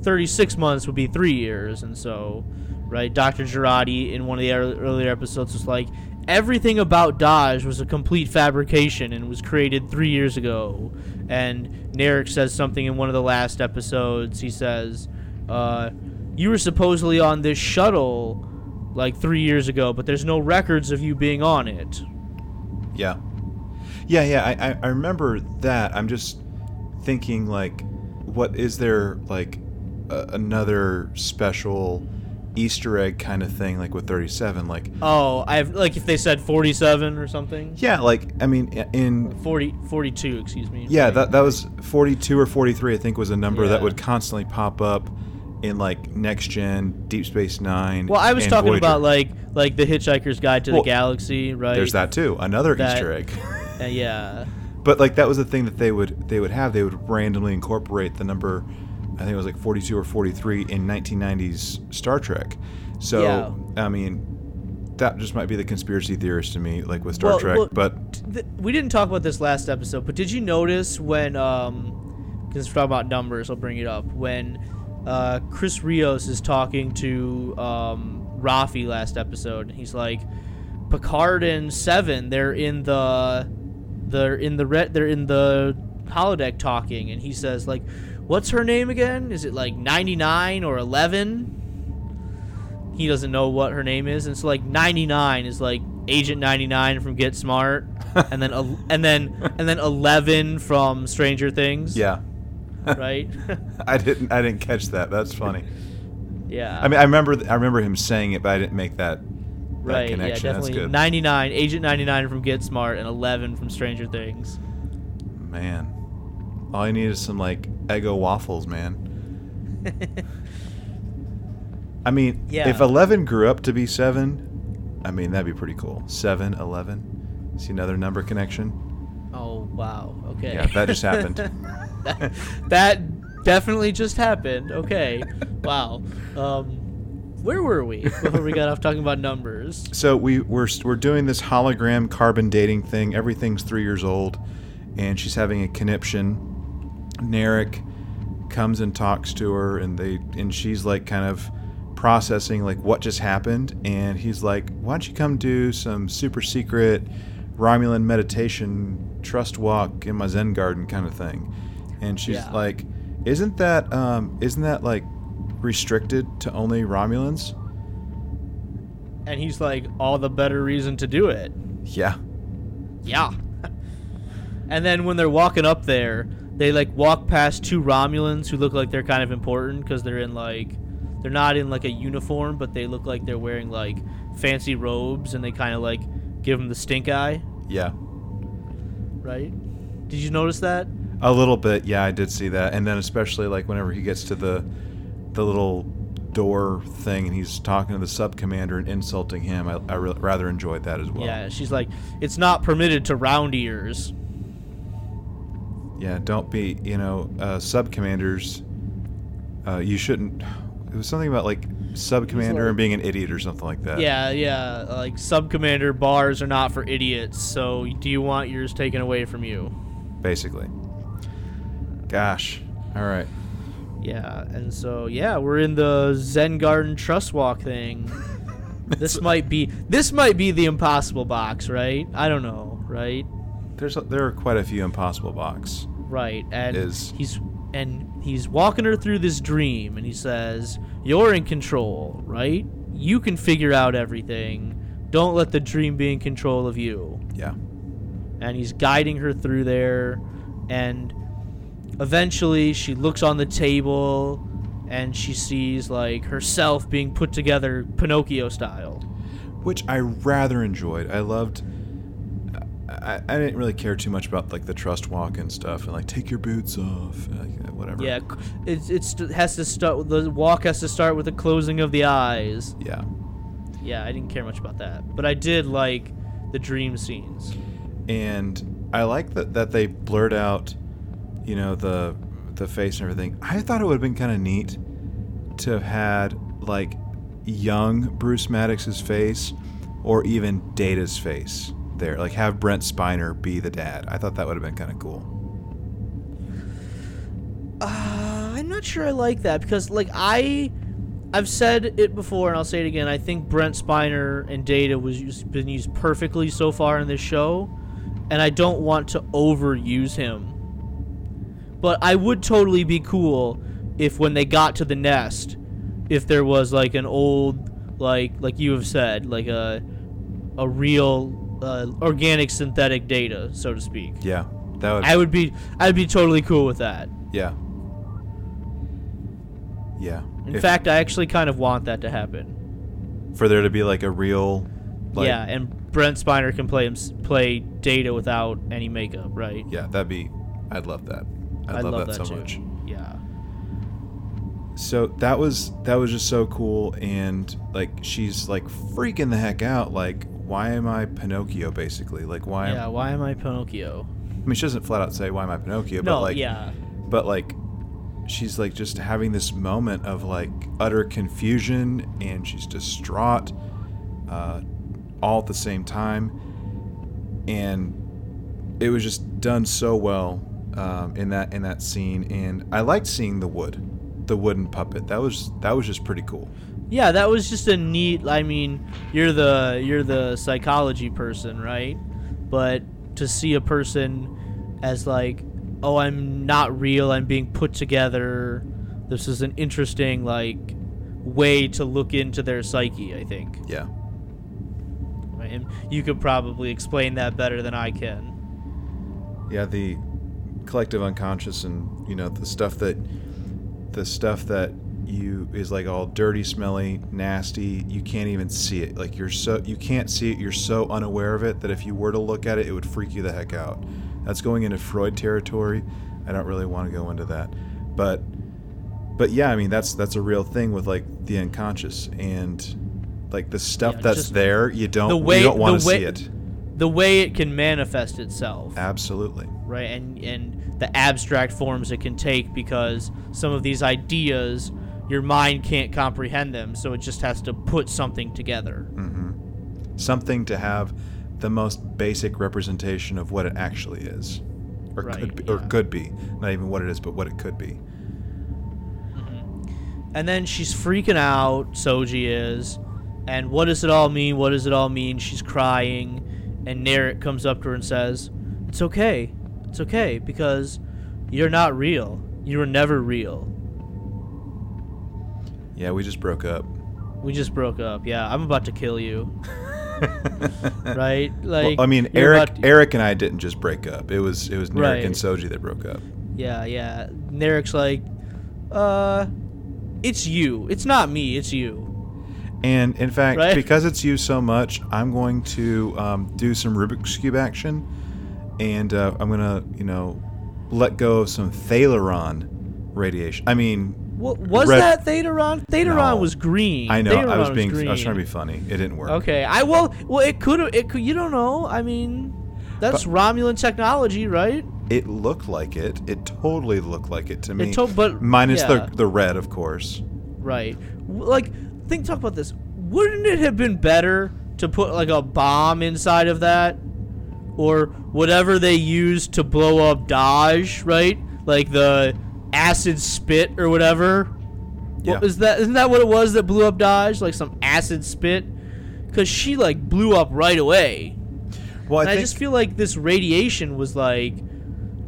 36 months would be three years, and so, right? Dr. Jurati in one of the earlier episodes was like, everything about Dahj was a complete fabrication and was created three years ago. And Narek says something in one of the last episodes. He says, uh, "You were supposedly on this shuttle." Like three years ago, but there's no records of you being on it. Yeah. Yeah, yeah, I, I, remember that. I'm just thinking, like, what is there, like, a, another special Easter egg kind of thing, like with 37? Like, Oh, I've like if they said 47 or something. yeah, like, I mean, in. 40 42, excuse me. Yeah, that, that was 42 or 43, I think, was a number that would constantly pop up in, like, Next Gen, Deep Space Nine. Well, I was talking Voyager. about like like the Hitchhiker's Guide to Well, the Galaxy, right? There's that, too. Another That- Easter egg. Uh, yeah. But like that was the thing that they would they would have. They would randomly incorporate the number, I think it was like 42 or 43 in 1990s Star Trek. So Yeah. I mean, that just might be the conspiracy theorist to me, like with Star Well, Trek. well, but Th- we didn't talk about this last episode, but did you notice when um because we're talking about numbers, I'll bring it up. When uh, Chris Rios is talking to um, Raffi last episode, and he's like, Picard and Seven, they're in the they're in the red they're in the holodeck talking, and he says like, "What's her name again? Is it like 99 or 11?" He doesn't know what her name is, and so like 99 is like Agent 99 from Get Smart, and then and then and then 11 from Stranger Things. yeah, Right. I didn't I didn't catch that. That's funny. yeah. I mean, I remember I remember him saying it, but I didn't make that, that right. Yeah. connection. That's Definitely. good. 99 Agent 99 from Get Smart, and 11 from Stranger Things. Man, all I need is some like Eggo waffles, man. I mean, Yeah. if 11 grew up to be 7, I mean, that'd be pretty cool. 7, 11. See another number connection? Oh wow. Okay. Yeah, that just happened. that definitely just happened. Okay. wow. Um, where were we before we got off talking about numbers? So we we're we're doing this hologram carbon dating thing. Everything's three years old, and she's having a conniption. Narek comes and talks to her, and they and she's like kind of processing like what just happened, and he's like, "Why don't you come do some super secret Romulan meditation trust walk in my Zen garden kind of thing?" And she's Yeah. like, "Isn't that um isn't that like restricted to only Romulans?" And he's like, all the better reason to do it. Yeah. Yeah. and then when they're walking up there, they like walk past two Romulans who look like they're kind of important because they're in like they're not in like a uniform, but they look like they're wearing like fancy robes, and they kind of like give them the stink eye, Yeah. right? Did you notice that? A little bit, yeah, I did see that, and then especially like whenever he gets to the the little door thing and he's talking to the sub commander and insulting him, I, I re- rather enjoyed that as well. Yeah, she's like, it's not permitted to round ears. Yeah, don't be, you know, uh, sub commanders. Uh, you shouldn't. It was something about like sub commander like- and being an idiot or something like that. Yeah, yeah, like sub commander bars are not for idiots. So do you want yours taken away from you? basically. Gosh. All right. Yeah, and so yeah, we're in the Zen Garden Trust Walk thing. this might be this might be the impossible box, right? I don't know, right? There's a, there are quite a few impossible box. Right. And Is- he's and he's walking her through this dream and he says, "You're in control, right? You can figure out everything. Don't let the dream be in control of you." Yeah. and he's guiding her through there and eventually she looks on the table and she sees like herself being put together Pinocchio style. which I rather enjoyed. I loved. I, I didn't really care too much about like the trust walk and stuff, and like take your boots off, and, like, uh, whatever. Yeah, it's it's it has to start the walk has to start with the closing of the eyes. Yeah. Yeah, I didn't care much about that, but I did like the dream scenes. And I like that that they blurred out, you know, the the face and everything. I thought it would have been kind of neat to have had like young Bruce Maddox's face, or even Data's face there. Like have Brent Spiner be the dad. I thought that would have been kind of cool. Uh, I'm not sure I like that because like I I've said it before and I'll say it again. I think Brent Spiner and Data was used, been used perfectly so far in this show, and I don't want to overuse him. But I would totally be cool if when they got to the nest, if there was like an old like like you have said like a a real uh, organic synthetic data so to speak. Yeah. That would. I would be I'd be totally cool with that. yeah. Yeah. In If- fact, I actually kind of want that to happen. for there to be like a real like, yeah, and Brent Spiner can play him play Data without any makeup, right? yeah that'd be i'd love that i'd, love, that, so too. much Yeah. so that was that was just so cool and like she's like freaking the heck out like why am i pinocchio basically like why Yeah. am, Why am I Pinocchio? i mean she doesn't flat out say why am i pinocchio no. but like yeah. but like she's like just having this moment of like utter confusion and she's distraught uh, all at the same time and it was just done so well um, in that in that scene and i liked seeing the wood the wooden puppet that was that was just pretty cool Yeah, that was just a neat. I mean, you're the you're the psychology person, right? But to see a person as like, oh, I'm not real. I'm being put together. This is an interesting like way to look into their psyche. I think. yeah Right? And you could probably explain that better than I can. yeah the collective unconscious and you know the stuff that the stuff that you is like all dirty smelly nasty. You can't even see it. Like you're so you can't see it. You're so unaware of it that if you were to look at it it would freak you the heck out. That's going into freud territory. I don't really want to go into that. But but yeah i mean that's that's a real thing with like the unconscious. And like the stuff Yeah, that's there you don't the way- you don't want to way- see it. The way it can manifest itself. absolutely. Right? And and the abstract forms it can take because some of these ideas your mind can't comprehend them, so it just has to put something together. Mm-hmm. Something to have the most basic representation of what it actually is, or Right, could be, or could be. Not even what it is, but what it could be. Mm-hmm. And then she's freaking out, Soji is. And what does it all mean? What does it all mean? She's crying. And Narek comes up to her and says, It's okay. It's okay because you're not real. You were never real. Yeah, we just broke up. We just broke up. Yeah, I'm about to kill you. right? Like well, I mean, Eric, about- Eric and I didn't just break up. It was it was Narek Right. and Soji that broke up. Yeah, yeah. Narek's like, uh, it's you. It's not me. It's you. And in fact, Right. because it's you so much, I'm going to um, do some Rubik's cube action, and uh, I'm gonna, you know, let go of some thalaron radiation. I mean, What was Red- that Thetaron? Thetaron No. was green. I know I was being, I was trying to be funny. It didn't work. Okay. I well, well, it could have. It could. You don't know. I mean, that's But- Romulan technology, right? It looked like it. It totally looked like it to me. It to- but minus yeah, the the red, of course. right. Like, think. Talk about this. Wouldn't it have been better to put like a bomb inside of that, or whatever they used to blow up Dahj, right? Like the acid spit or whatever. Yeah. What was that? Isn't that what it was that blew up Dahj? Like some acid spit? Because she like blew up right away. Well, I and I, just feel like this radiation was like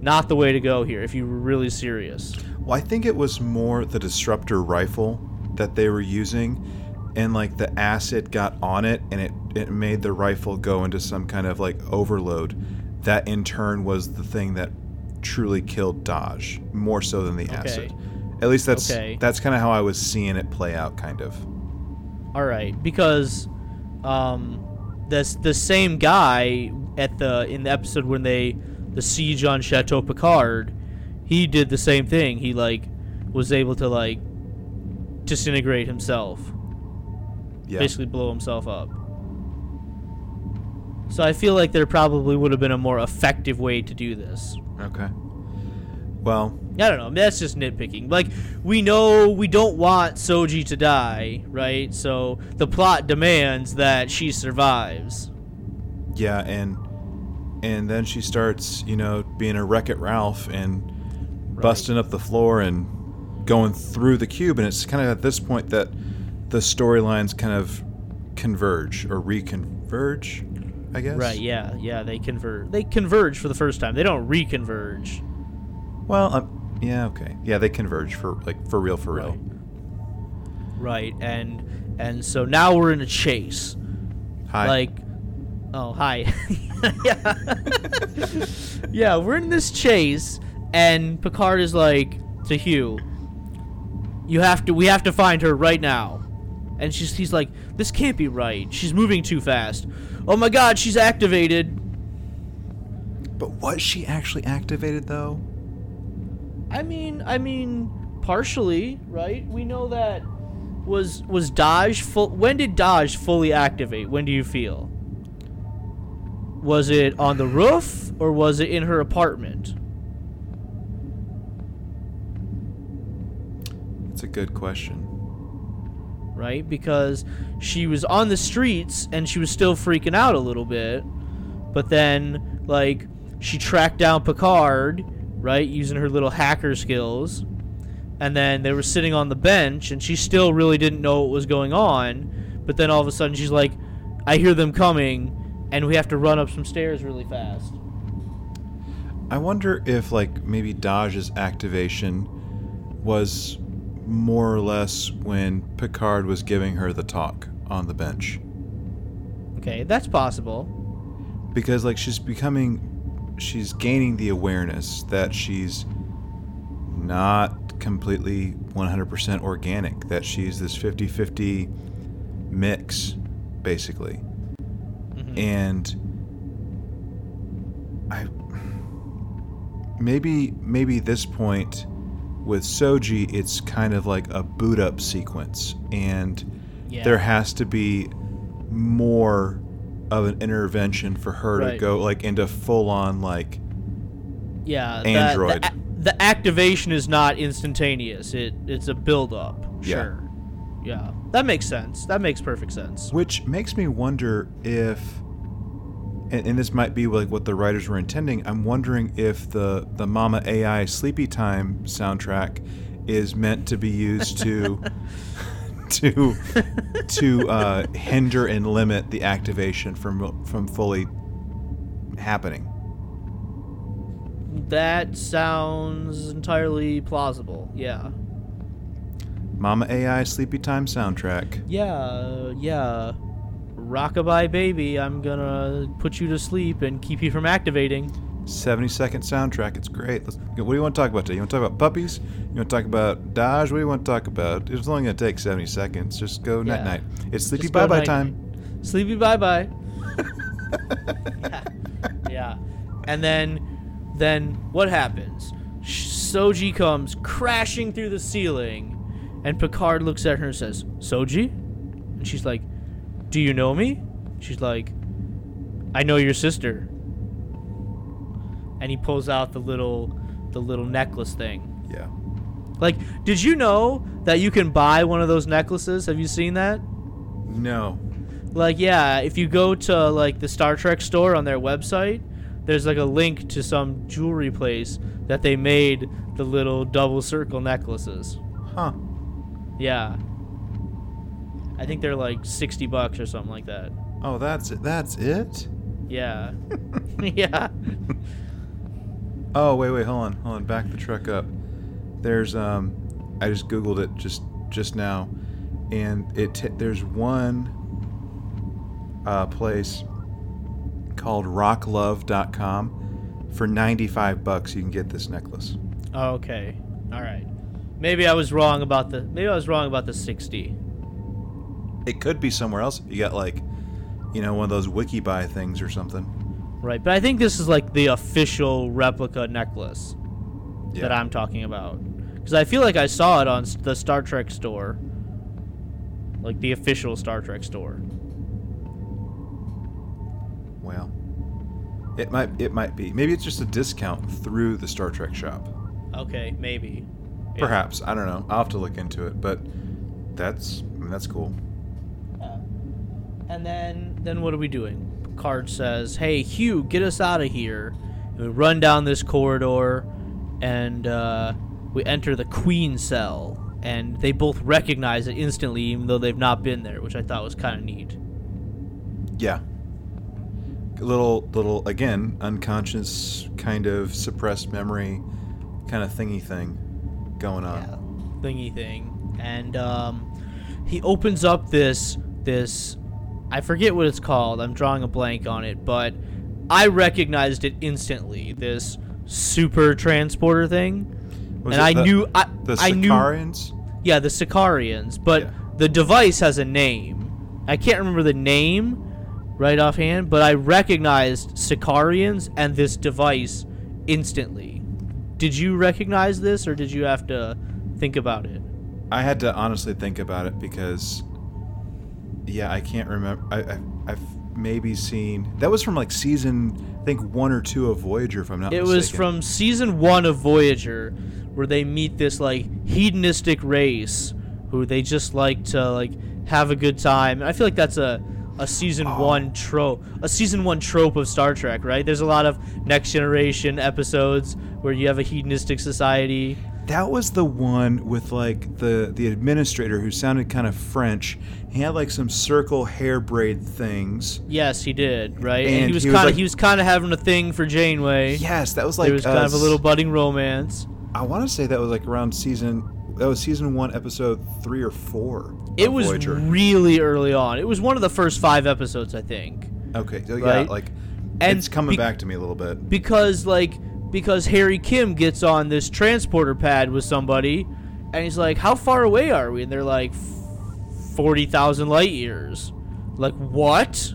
not the way to go here if you were really serious. Well, I think it was more the disruptor rifle that they were using, and like the acid got on it, and it it made the rifle go into some kind of like overload. That in turn was the thing that truly killed Dahj more so than the acid. At least that's Okay. that's kind of how I was seeing it play out, kind of. All right, because um, this the same guy at the in the episode when they the siege on Chateau Picard, he did the same thing. He like was able to like disintegrate himself. Yeah. basically blow himself up. So I feel like there probably would have been a more effective way to do this. Okay. Well, I don't know. That's just nitpicking. Like we know we don't want Soji to die, right? So the plot demands that she survives. yeah, and and then she starts, you know, being a Wreck It Ralph and busting up the floor and going through the cube, and it's kind of at this point that the storylines kind of converge or reconverge, I guess. Right? Yeah, yeah. They converge. They converge for the first time. They don't reconverge. Well, um, yeah, okay, yeah, they converge for like for real, for real. Right. And and so now we're in a chase. Hi. Like, oh hi. yeah. yeah, we're in this chase, and Picard is like to Hugh, "You have to. We have to find her right now." And she's he's like, "This can't be right. She's moving too fast. Oh my God, she's activated." but was she actually activated though? I mean, I mean, partially, right? We know that was was Dahj full. When did Dahj fully activate? When do you feel? Was it on the roof or was it in her apartment? That's a good question. Right? Because she was on the streets and she was still freaking out a little bit. But then, like, she tracked down Picard, right, using her little hacker skills. And then they were sitting on the bench and she still really didn't know what was going on. But then all of a sudden she's like, I hear them coming and we have to run up some stairs really fast. I wonder if like maybe Dahj's activation was more or less when Picard was giving her the talk on the bench. Okay, that's possible. Because like she's becoming she's gaining the awareness that she's not completely 100% organic, that she's this 50-50 mix basically. Mhm. and I maybe maybe this point with Soji it's kind of like a boot up sequence and Yeah. there has to be more of an intervention for her to go like into full on like Yeah, the- Android. The, a- the activation is not instantaneous. It it's a build up. Yeah. Sure. Yeah, that makes sense. That makes perfect sense. Which makes me wonder if, and, and this might be like what the writers were intending. I'm wondering if the the Mama AI Sleepy Time soundtrack is meant to be used to to to uh, hinder and limit the activation from from fully happening. That sounds entirely plausible. Yeah. Mama AI Sleepy Time soundtrack. Yeah, yeah. Rockabye baby, I'm gonna put you to sleep and keep you from activating. 70 second soundtrack. It's great. Let's, what do you want to talk about today? You want to talk about puppies? You want to talk about Dahj? What do you want to talk about? It's only going to take 70 seconds. Just go night Yeah. night. It's sleepy Just bye bye night-night. time. Sleepy bye bye. yeah. yeah. And then then what happens? Soji comes crashing through the ceiling and Picard looks at her and says, "Soji?" And she's like, "Do you know me?" She's like, "I know your sister." And he pulls out the little the little necklace thing. Yeah. Like, did you know that you can buy one of those necklaces? Have you seen that? No. Like, yeah, if you go to like the Star Trek store on their website, there's like a link to some jewelry place that they made the little double circle necklaces. Huh. Yeah. I think they're like 60 bucks or something like that. Oh, that's it. That's it? Yeah. yeah. Oh, wait, wait. Hold on. Hold on. Back the truck up. There's, um, I just Googled it just just now. And it t- there's one uh, place called rocklove.com. For 95 bucks, you can get this necklace. Oh, okay. All right. Maybe I was wrong about the maybe I was wrong about the 60. It could be somewhere else. You got like, you know, one of those Wikibuy things or something. Right, but I think this is like the official replica necklace Yeah. that I'm talking about. Because I feel like I saw it on the Star Trek store. Like the official Star Trek store. Well, it might it might be. Maybe it's just a discount through the Star Trek shop. Okay, maybe. Yeah. Perhaps I don't know. I'll have to look into it. But that's I mean, that's cool. And then then what are we doing? Card says, "Hey, Hugh, get us out of here." And we run down this corridor, and uh, we enter the Queen cell. And they both recognize it instantly, even though they've not been there, which I thought was kind of neat. Yeah. Little little again unconscious kind of suppressed memory kind of thingy thing going on. yeah, thingy thing. And um, he opens up this this I forget what it's called. I'm drawing a blank on it, but I recognized it instantly. This super transporter thing. Was and I the- knew I the I knew Sikarians? yeah the Sikarians, but Yeah. the device has a name. I can't remember the name right offhand, but I recognized Sikarians and this device instantly. Did you recognize this, or did you have to think about it? I had to honestly think about it because, yeah, I can't remember. I, I, I've maybe seen that was from like season, I think one or two of Voyager, if I'm not It mistaken. was from season one of Voyager, where they meet this like hedonistic race who they just like to like have a good time. And I feel like that's a a season Oh. one trope, a season one trope of Star Trek, right? There's a lot of Next Generation episodes where you have a hedonistic society. That was the one with like the the administrator who sounded kind of French. He had like some circle hair braid things. Yes, he did, right? And, And he was kind of like- he was kind of having a thing for Janeway. Yes, that was like it was kind of a little budding romance. I want to say that was like around season. That was season one, episode three or four. It was Voyager. really early on. It was one of the first five episodes, I think. okay. So yeah, right? like And it's coming be- back to me a little bit. because like because Harry Kim gets on this transporter pad with somebody, and he's like, "How far away are we?" And they're like, 40,000 light years." Like what?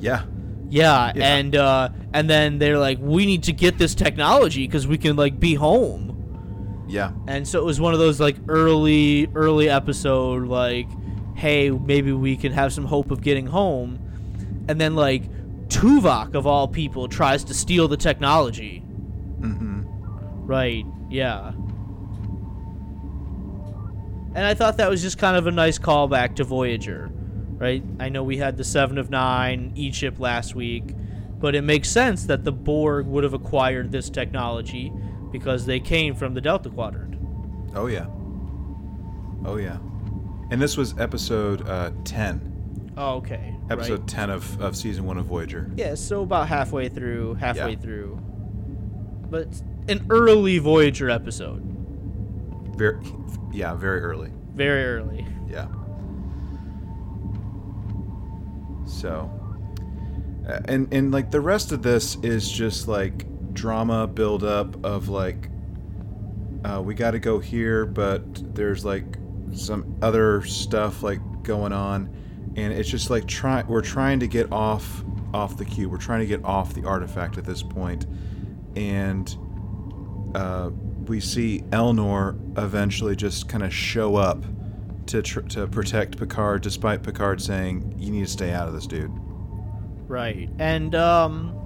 Yeah. Yeah, Yeah. and uh, and then they're like, "We need to get this technology because we can like be home." Yeah. And so it was one of those like early early episode like, "Hey, maybe we can have some hope of getting home," and then like Tuvok of all people tries to steal the technology. Right. Yeah. And I thought that was just kind of a nice callback to Voyager, right? I know we had the Seven of Nine E chip last week, but it makes sense that the Borg would have acquired this technology because they came from the Delta Quadrant. Oh yeah. Oh yeah. And this was episode uh, ten. Oh, okay. Episode right. ten of, of season one of Voyager. Yeah, so about halfway through, halfway Yeah. through. But an early Voyager episode. Very, yeah, very early. Very early. Yeah. So, uh, and and like the rest of this is just like drama build up of like, uh, we got to go here, but there's like some other stuff like going on, and it's just like try we're trying to get off off the cube. We're trying to get off the artifact at this point, and uh, we see Elnor eventually just kind of show up to tr- to protect Picard, despite Picard saying, "You need to stay out of this, dude." Right. And um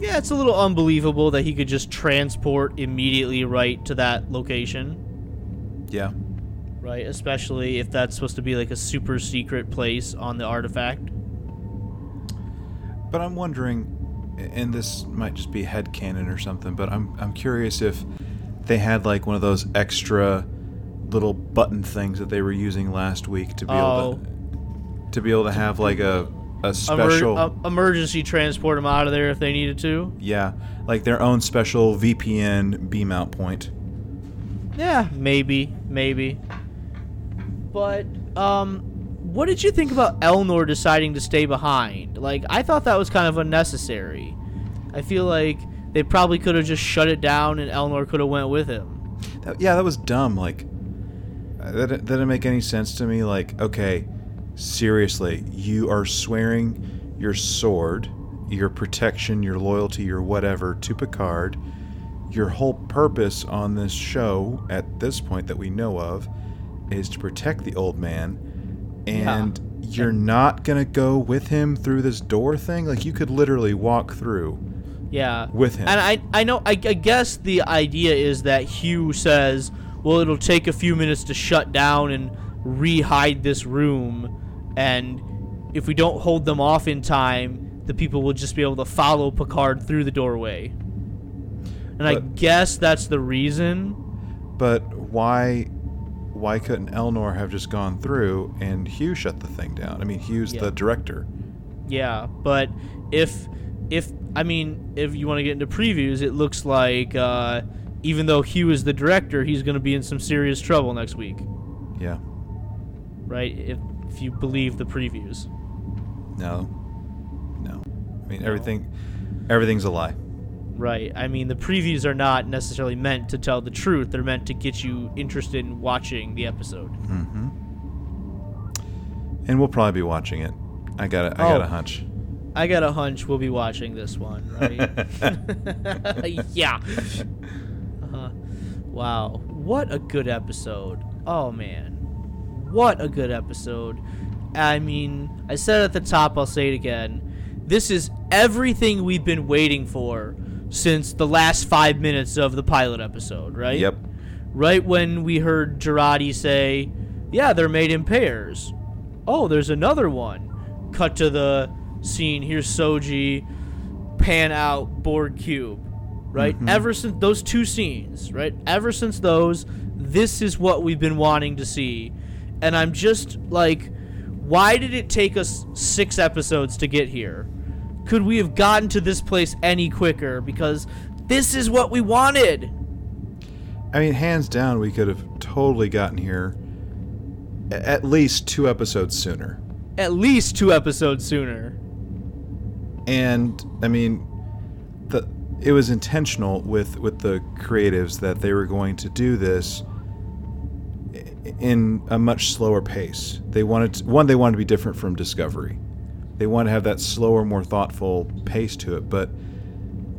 Yeah, it's a little unbelievable that he could just transport immediately right to that location, Yeah, right? Especially if that's supposed to be like a super secret place on the artifact. but I'm wondering, and this might just be headcanon or something, but I'm I'm curious if they had like one of those extra little button things that they were using last week to be able Oh. to to be able to have like a a Emer- special uh, emergency transport them out of there if they needed to. yeah like their own special VPN beam out point. Yeah, maybe, maybe. But um what did you think about Elnor deciding to stay behind? Like I thought that was kind of unnecessary. I feel like they probably could have just shut it down and Elnor could have went with him. That, yeah, that was dumb. Like, uh, that, that didn't make any sense to me. Like, okay, seriously, you are swearing your sword, your protection, your loyalty, your whatever to Picard. Your whole purpose on this show, at this point that we know of, is to protect the old man. And you're not going to go with him through this door thing? Like, you could literally walk through. Yeah. With him. And I I know I, I guess the idea is that Hugh says, "Well, it'll take a few minutes to shut down and re-hide this room and if we don't hold them off in time, the people will just be able to follow Picard through the doorway." And I guess that's the reason. But why why couldn't Elnor have just gone through and Hugh shut the thing down? I mean, Hugh's Yeah. the director. Yeah, but if if I mean if you want to get into previews, it looks like uh, even though Hugh is the director, he's going to be in some serious trouble next week, Yeah. right? If if you believe the previews. No. No. I mean, everything everything's a lie. Right. I mean, the previews are not necessarily meant to tell the truth. They're meant to get you interested in watching the episode. Mm-hmm. And we'll probably be watching it. I got a, I got Oh. a hunch. I got a hunch we'll be watching this one, right? yeah. Uh-huh. Wow. What a good episode. Oh, man. What a good episode. I mean, I said at the top, I'll say it again. This is everything we've been waiting for since the last five minutes of the pilot episode, right? Yep. Right when we heard Jurati say, Yeah, they're made in pairs. Oh, there's another one. Cut to the scene. Here's Soji, pan out, Borg cube. Right? Mm-hmm. Ever since those two scenes, right? Ever since those, this is what we've been wanting to see. And I'm just like, why did it take us six episodes to get here? Could we have gotten to this place any quicker? Because this is what we wanted. I mean, hands down, we could have totally gotten here at least two episodes sooner. At least two episodes sooner. and I mean, the it was intentional with with the creatives that they were going to do this in a much slower pace. They wanted to, one, they wanted to be different from Discovery. They want to have that slower, more thoughtful pace to it, but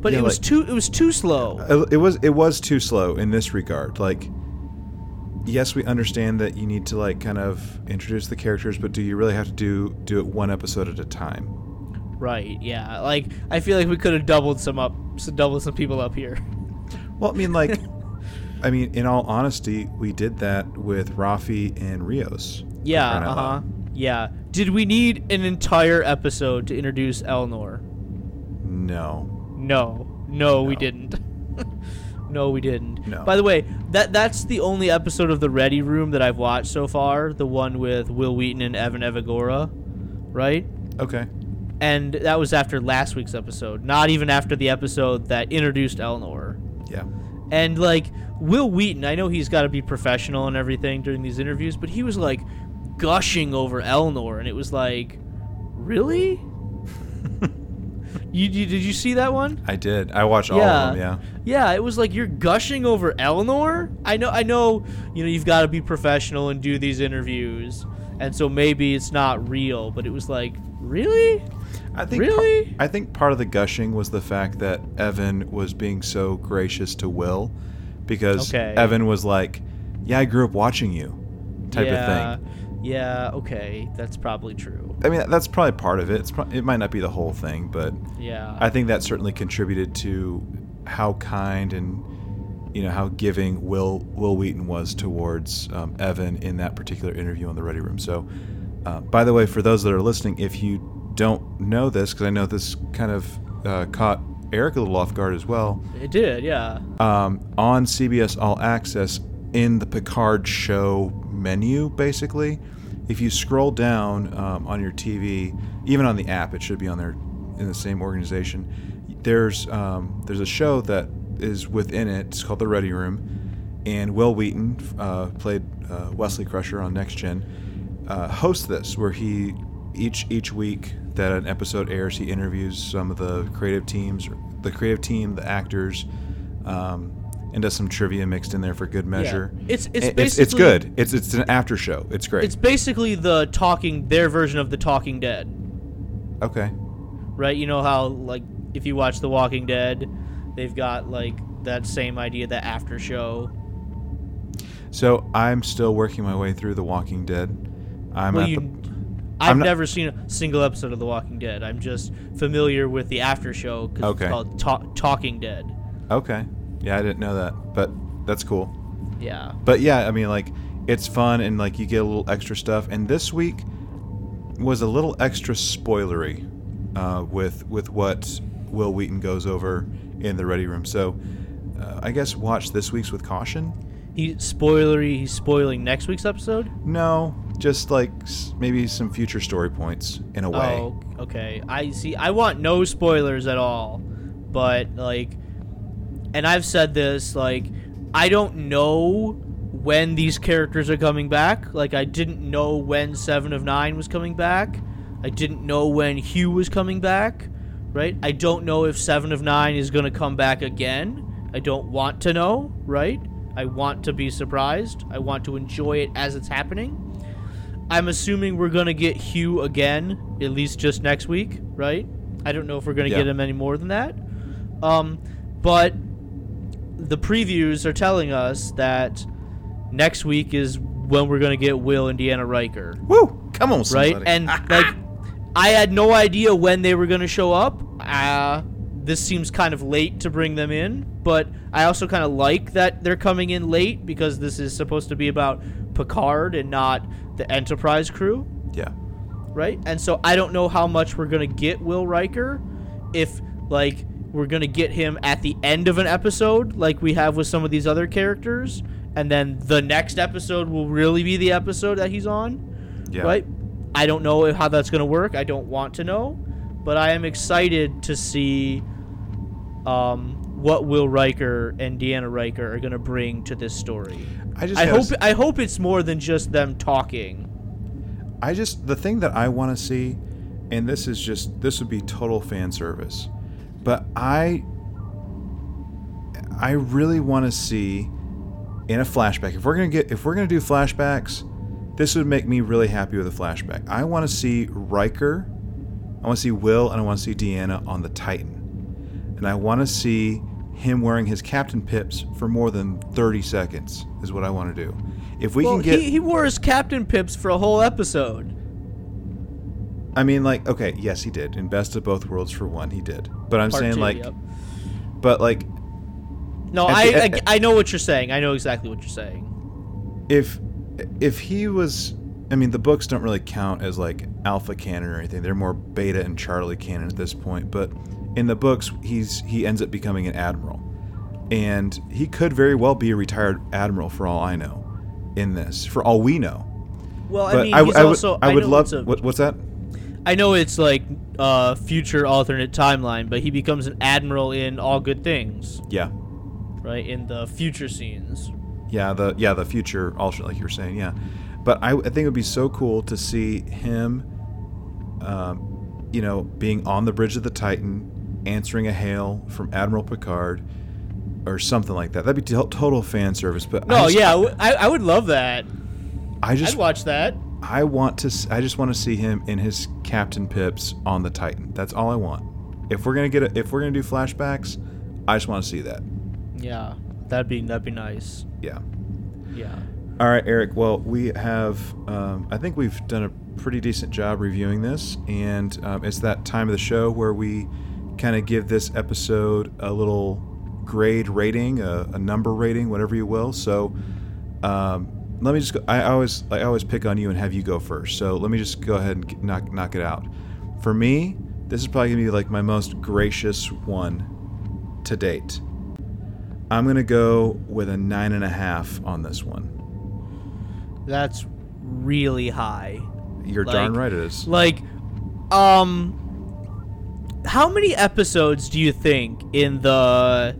But Yeah, it was like- too it was too slow. uh, it was it was too slow in this regard. Like, yes, we understand that you need to like kind of introduce the characters, but do you really have to do do it one episode at a time? Right. Yeah. Like I feel like we could have doubled some up, some, doubled some people up here. Well, I mean, like, I mean, in all honesty, we did that with Raffi and Rios. Yeah. Uh huh. Yeah. Did we need an entire episode to introduce Elnor? No. No. No, we didn't. no, we didn't. No. By the way, that that's the only episode of the Ready Room that I've watched so far. The one with Wil Wheaton and Evan Evagora, right? Okay. And that was after last week's episode. Not even after the episode that introduced Elnor. Yeah. And like Wil Wheaton, I know he's got to be professional and everything during these interviews, but he was like gushing over Elnor, and it was like, really? you, you did you see that one? I did. I watched all Yeah. of them. Yeah. Yeah, it was like you're gushing over Elnor. I know, I know. You know, you've got to be professional and do these interviews, and so maybe it's not real. But it was like, really? I think Really? par- I think part of the gushing was the fact that Evan was being so gracious to Will, because Okay. Evan was like, "Yeah, I grew up watching you," type yeah, of thing. Yeah. Okay, that's probably true. I mean, that's probably part of it. It's pro- it might not be the whole thing, but Yeah. I think that certainly contributed to how kind and you know how giving Will Wil Wheaton was towards um, Evan in that particular interview on the Ready Room. So, uh, by the way, for those that are listening, if you don't know this, because I know this kind of uh, caught Eric a little off guard as well, it did. Yeah. um, on CBS All Access in the Picard show menu, basically, if you scroll down um, on your TV, even on the app, it should be on there in the same organization. There's um, there's a show that is within it. It's called The Ready Room, and Wil Wheaton uh, played uh, Wesley Crusher on Next Gen. Uh, hosts this where he each each week that an episode airs, he interviews some of the creative teams, the creative team, the actors, um, and does some trivia mixed in there for good measure. It's- it's And it's, it's good. It's it's an after show. It's great. It's basically the talking their version of the Talking Dead, okay. right? You know how like if you watch The Walking Dead, they've got like that same idea, that after show. So I'm still working my way through The Walking Dead. I'm well, at you, the. I've not- never seen a single episode of The Walking Dead. I'm just familiar with the after show because Okay. it's called Ta- Talking Dead. Okay. Yeah, I didn't know that, but that's cool. Yeah. But yeah, I mean, like, it's fun and like you get a little extra stuff. And this week was a little extra spoilery uh, with with what Wil Wheaton goes over in the Ready Room. So uh, I guess watch this week's with caution. He spoilery. He's spoiling next week's episode. No, just like maybe some future story points in a way. Oh, okay. I see. I want no spoilers at all, but like, and I've said this like, I don't know when these characters are coming back. Like, I didn't know when Seven of Nine was coming back. I didn't know when Hugh was coming back. Right. I don't know if Seven of Nine is gonna come back again. I don't want to know. Right. I want to be surprised. I want to enjoy it as it's happening. I'm assuming we're gonna get Hugh again, at least just next week, right? I don't know if we're gonna Yeah. get him any more than that. Um, but the previews are telling us that next week is when we're gonna get Will and Deanna Riker, Woo! Come on, somebody. right? And like, I had no idea when they were gonna show up. Uh, this seems kind of late to bring them in, but I also kind of like that they're coming in late because this is supposed to be about Picard and not the Enterprise crew yeah. right? And so I don't know how much we're gonna get Will Riker, if like we're gonna get him at the end of an episode, like we have with some of these other characters, and then the next episode will really be the episode that he's on, Yeah. right? I don't know how that's gonna work. I don't want to know, but I am excited to see um, what Will Riker and Deanna Riker are gonna bring to this story. I just I hope s- I hope it's more than just them talking. I just the thing that I want to see, and this is just this would be total fan service, but I I really want to see in a flashback. If we're gonna get if we're gonna do flashbacks, this would make me really happy with a flashback. I want to see Riker, I want to see Will, and I want to see Deanna on the Titan, and I want to see him wearing his captain pips for more than 30 seconds is what I want to do. If we well, can get he, he wore his captain pips for a whole episode. I mean, like, okay, yes, he did. In Best of Both Worlds for one, he did. But I'm Part saying, two, like, yep. but like, No, I, the- I at- I know what you're saying. I know exactly what you're saying. if if he was, I mean, the books don't really count as like alpha canon or anything. They're more beta and Charlie canon at this point. But in the books, he's he ends up becoming an admiral, and he could very well be a retired admiral for all I know. In this, for all we know. Well, I mean, I, he's I would, also. I would love. a- what, what's that? I know it's like uh, future alternate timeline, but he becomes an admiral in All Good Things, Yeah. right? In the future scenes. Yeah, the yeah the future alternate, like you were saying, yeah. But I, I think it would be so cool to see him, um, you know, being on the bridge of the Titan, answering a hail from Admiral Picard, or something like that. That'd be to- total fan service. But No, I just, yeah, I, I would love that. I just I'd watch that. I want to I just want to see him in his Captain Pips on the Titan. That's all I want. If we're gonna get a, if we're gonna do flashbacks, I just want to see that. Yeah, that'd be that'd be nice. Yeah. Yeah. All right, Eric. Well, we have. Um, I think we've done a pretty decent job reviewing this, and um, it's that time of the show where we kind of give this episode a little grade rating, a, a number rating, whatever you will. So, um, let me just. Go, I always, I always pick on you and have you go first. So let me just go ahead and knock knock it out. For me, this is probably gonna be like my most gracious one to date. I'm gonna go with a nine and a half on this one. That's really high. You're Like- darn right it is. Like, um, how many episodes do you think in the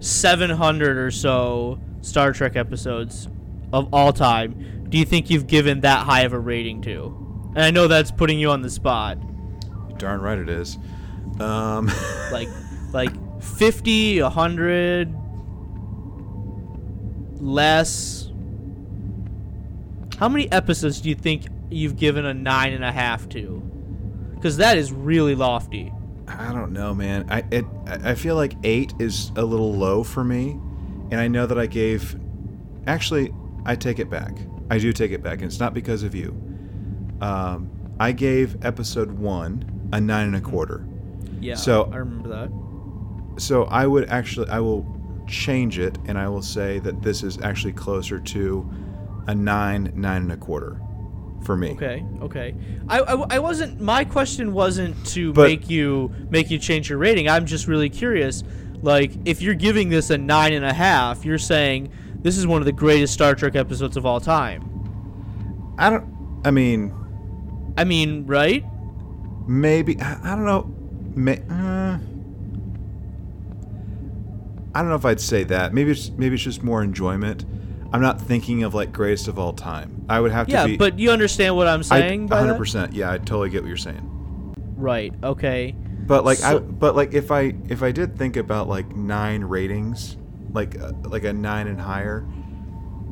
700 or so Star Trek episodes of all time do you think you've given that high of a rating to? And I know that's putting you on the spot. Darn right it is. Um, Like, like 50, 100, less. How many episodes do you think you've given a nine and a half to? Because that is really lofty. I don't know, man. I it I I feel like eight is a little low for me, and I know that I gave. Actually, I take it back. I do take it back, and it's not because of you. Um, I gave episode one a nine and a quarter. Yeah. So- I remember that. So I would actually I will change it, and I will say that this is actually closer to a nine nine and a quarter for me. Okay. Okay. I, I, I wasn't. My question wasn't to But- make you make you change your rating. I'm just really curious. Like, if you're giving this a nine and a half, you're saying this is one of the greatest Star Trek episodes of all time. I don't. I mean, I mean, right? maybe I, I don't know. May, uh, I don't know if I'd say that. Maybe it's maybe it's just more enjoyment. I'm not thinking of like greatest of all time. I would have to Yeah, be. but you understand what I'm saying? by that? 100%. Yeah, I totally get what you're saying. Right. Okay. But like I but like if I if I did think about like 9 ratings, like uh, like a 9 and higher,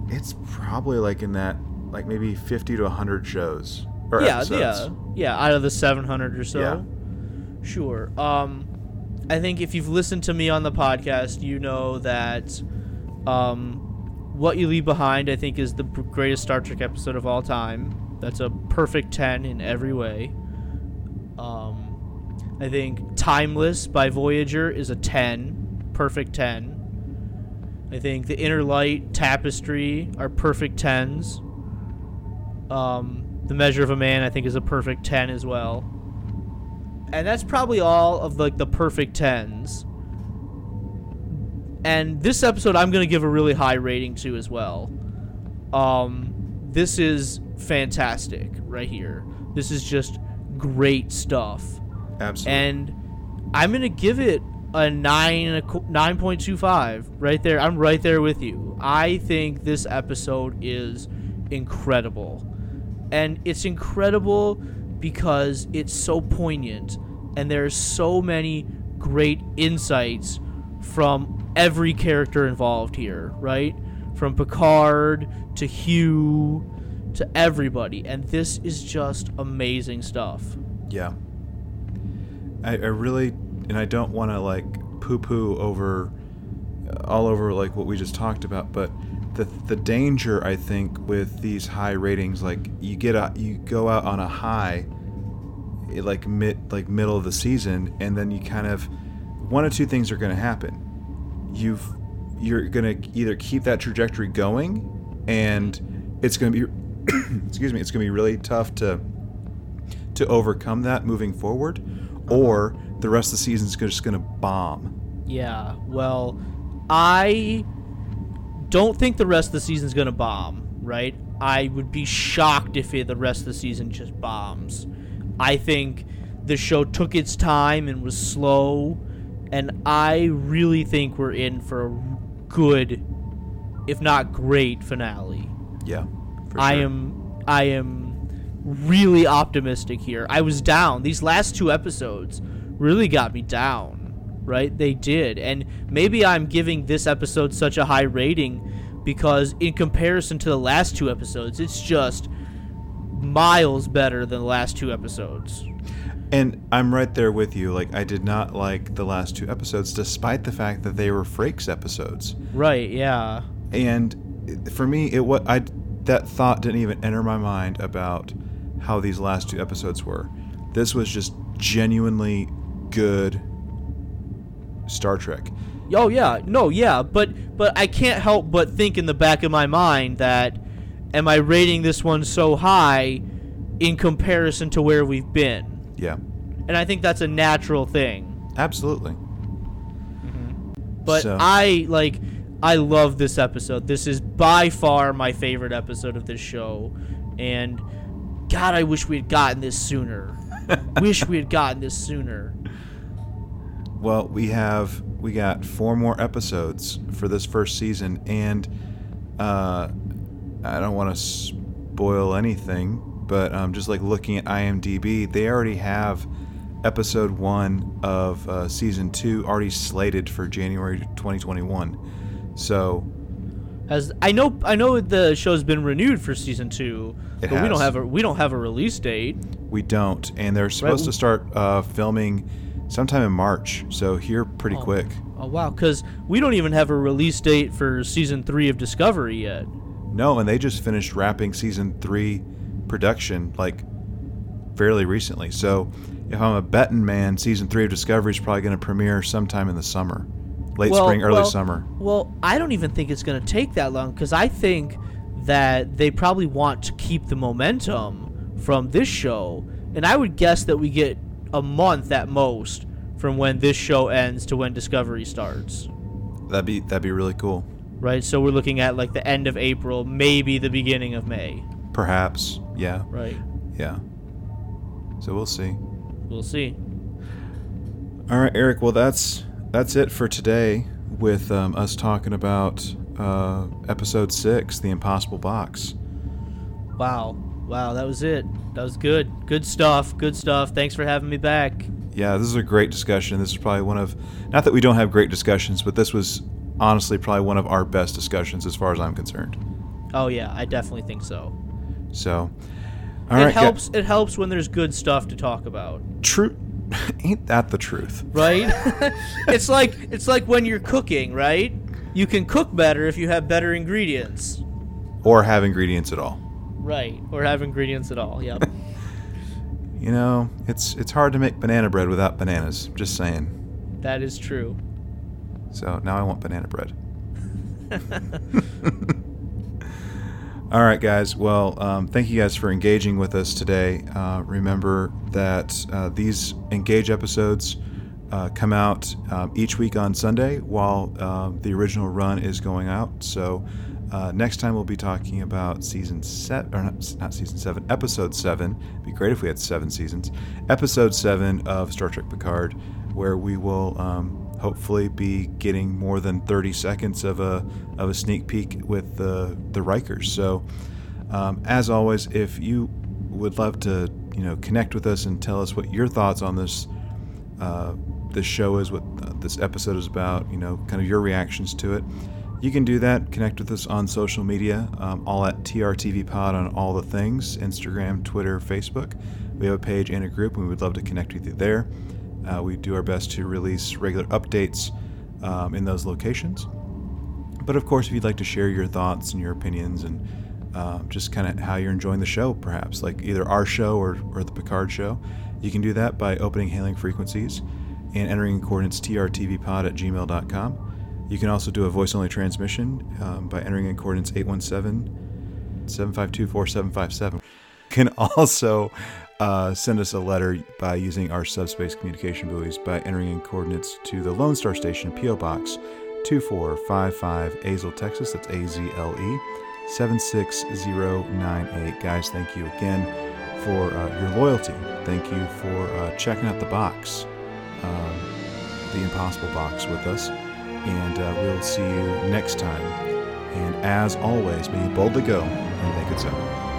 it's probably like in that like maybe 50 to 100 shows or yeah. episodes. Yeah. Yeah. Out of the 700 or so. Yeah. Sure. Um, I think if you've listened to me on the podcast, you know that um, what you leave behind, I think, is the greatest Star Trek episode of all time. That's a perfect ten in every way. Um, I think Timeless by Voyager is a ten, perfect ten. I think the Inner Light, Tapestry are perfect tens. Um, the Measure of a Man, I think, is a perfect ten as well and that's probably all of like the perfect tens. And this episode, I'm gonna give a really high rating to as well. Um, this is fantastic right here. This is just great stuff, Absolutely. and I'm gonna give it a nine nine point two five right there. I'm right there with you. I think this episode is incredible, and it's incredible because it's so poignant, and there are so many great insights from every character involved here, right? From Picard to Hugh to everybody, and this is just amazing stuff. Yeah. I, I really, and I don't want to like poo poo over, all over like what we just talked about, but the the danger I think with these high ratings, like you get a you go out on a high, eh, like mid like middle of the season, and then you kind of one of two things are going to happen. You've you're going to either keep that trajectory going, and it's going to be excuse me, it's going to be really tough to to overcome that moving forward, or the rest of the season is just going to bomb. Yeah. Well, I don't think the rest of the season's gonna bomb. Right. I would be shocked if it, the rest of the season just bombs. I think the show took its time and was slow, and I really think we're in for a good, if not great, finale. Yeah, for I am I am really optimistic here. I was down. These last two episodes really got me down. Right? They did. And maybe I'm giving this episode such a high rating because in comparison to the last two episodes, it's just miles better than the last two episodes. And I'm right there with you. Like, I did not like the last two episodes, despite the fact that they were Frakes episodes. Right, yeah. And for me, it what I that thought didn't even enter my mind about how these last two episodes were. This was just genuinely good Star Trek. Oh yeah, no, yeah, but but I can't help but think in the back of my mind that am I rating this one so high in comparison to where we've been? Yeah, And I think that's a natural thing. absolutely. Mm-hmm. But So- I like I love this episode. This is by far my favorite episode of this show and god, I wish we had gotten this sooner. wish we had gotten this sooner. Well, we have we got four more episodes for this first season, and uh, I don't want to spoil anything, but um, just like looking at IMDb, they already have episode one of uh, season two already slated for January 2021. So Has I know I know the show's been renewed for season 2, It but we don't have a we don't have a release date. we don't, and they're supposed to start uh, filming sometime in March. So here pretty oh. quick. Oh wow, cuz we don't even have a release date for season 3 of Discovery yet. No, and they just finished wrapping season three production like fairly recently. So if I'm a betting man, season three of Discovery is probably going to premiere sometime in the summer, late Well- spring, early well- summer. Well, I don't even think it's going to take that long cuz I think that they probably want to keep the momentum from this show, and I would guess that we get a month at most from when this show ends to when Discovery starts. That'd be that'd be really cool. Right? So we're looking at like the end of April, maybe the beginning of May, Perhaps, yeah, right? yeah. So we'll see. We'll see. All right, Eric. Well, that's that's it for today with um, us talking about uh, episode six, the Impossible Box. Wow. Wow, that was it. That was good. Good stuff. Good stuff. Thanks for having me back. Yeah, this is a great discussion. This is probably one of, not that we don't have great discussions, but this was honestly probably one of our best discussions as far as I'm concerned. Oh yeah, I definitely think so. So, all it right, helps it helps when there's good stuff to talk about, True, ain't that the truth? right? it's like it's like when you're cooking, right? You can cook better if you have better ingredients. Or have ingredients at all. Right. Or have ingredients at all. Yep. You know, it's it's hard to make banana bread without bananas. Just saying. that is true. So now I want banana bread. All right, guys. Well, um, thank you guys for engaging with us today. Uh, remember that uh, these Engage episodes uh, come out um, each week on Sunday while uh, the original run is going out. So uh, next time we'll be talking about season seven, or not, not season seven, episode seven. It'd be great if we had seven seasons. Episode seven of Star Trek Picard, where we will. Um, hopefully be getting more than 30 seconds of a of a sneak peek with the the Rikers. So, um, as always, if you would love to you know connect with us and tell us what your thoughts on this uh, this show is, what uh, this episode is about, you know, kind of your reactions to it. You can do that. Connect with us on social media, um, all at TRTV Pod on all the things Instagram, Twitter, Facebook. We have a page and a group, and we would love to connect with you there. Uh, we do our best to release regular updates um, in those locations. But of course, if you'd like to share your thoughts and your opinions and um, just kind of how you're enjoying the show, perhaps, like either our show or, or the Picard show. You can do that by opening hailing frequencies and entering coordinates trtvpod at gmail.com. You can also do a voice only transmission um, by entering in coordinates 817 752 4757. You can also uh, send us a letter by using our subspace communication buoys by entering in coordinates to the Lone Star Station P.O. Box 2455 Azle, Texas. That's A Z L E 76098. Guys, thank you again for uh, your loyalty. Thank you for uh, checking out the box, um, the Impossible Box, with us. And uh, we'll see you next time. And as always, may you boldly go and make it so.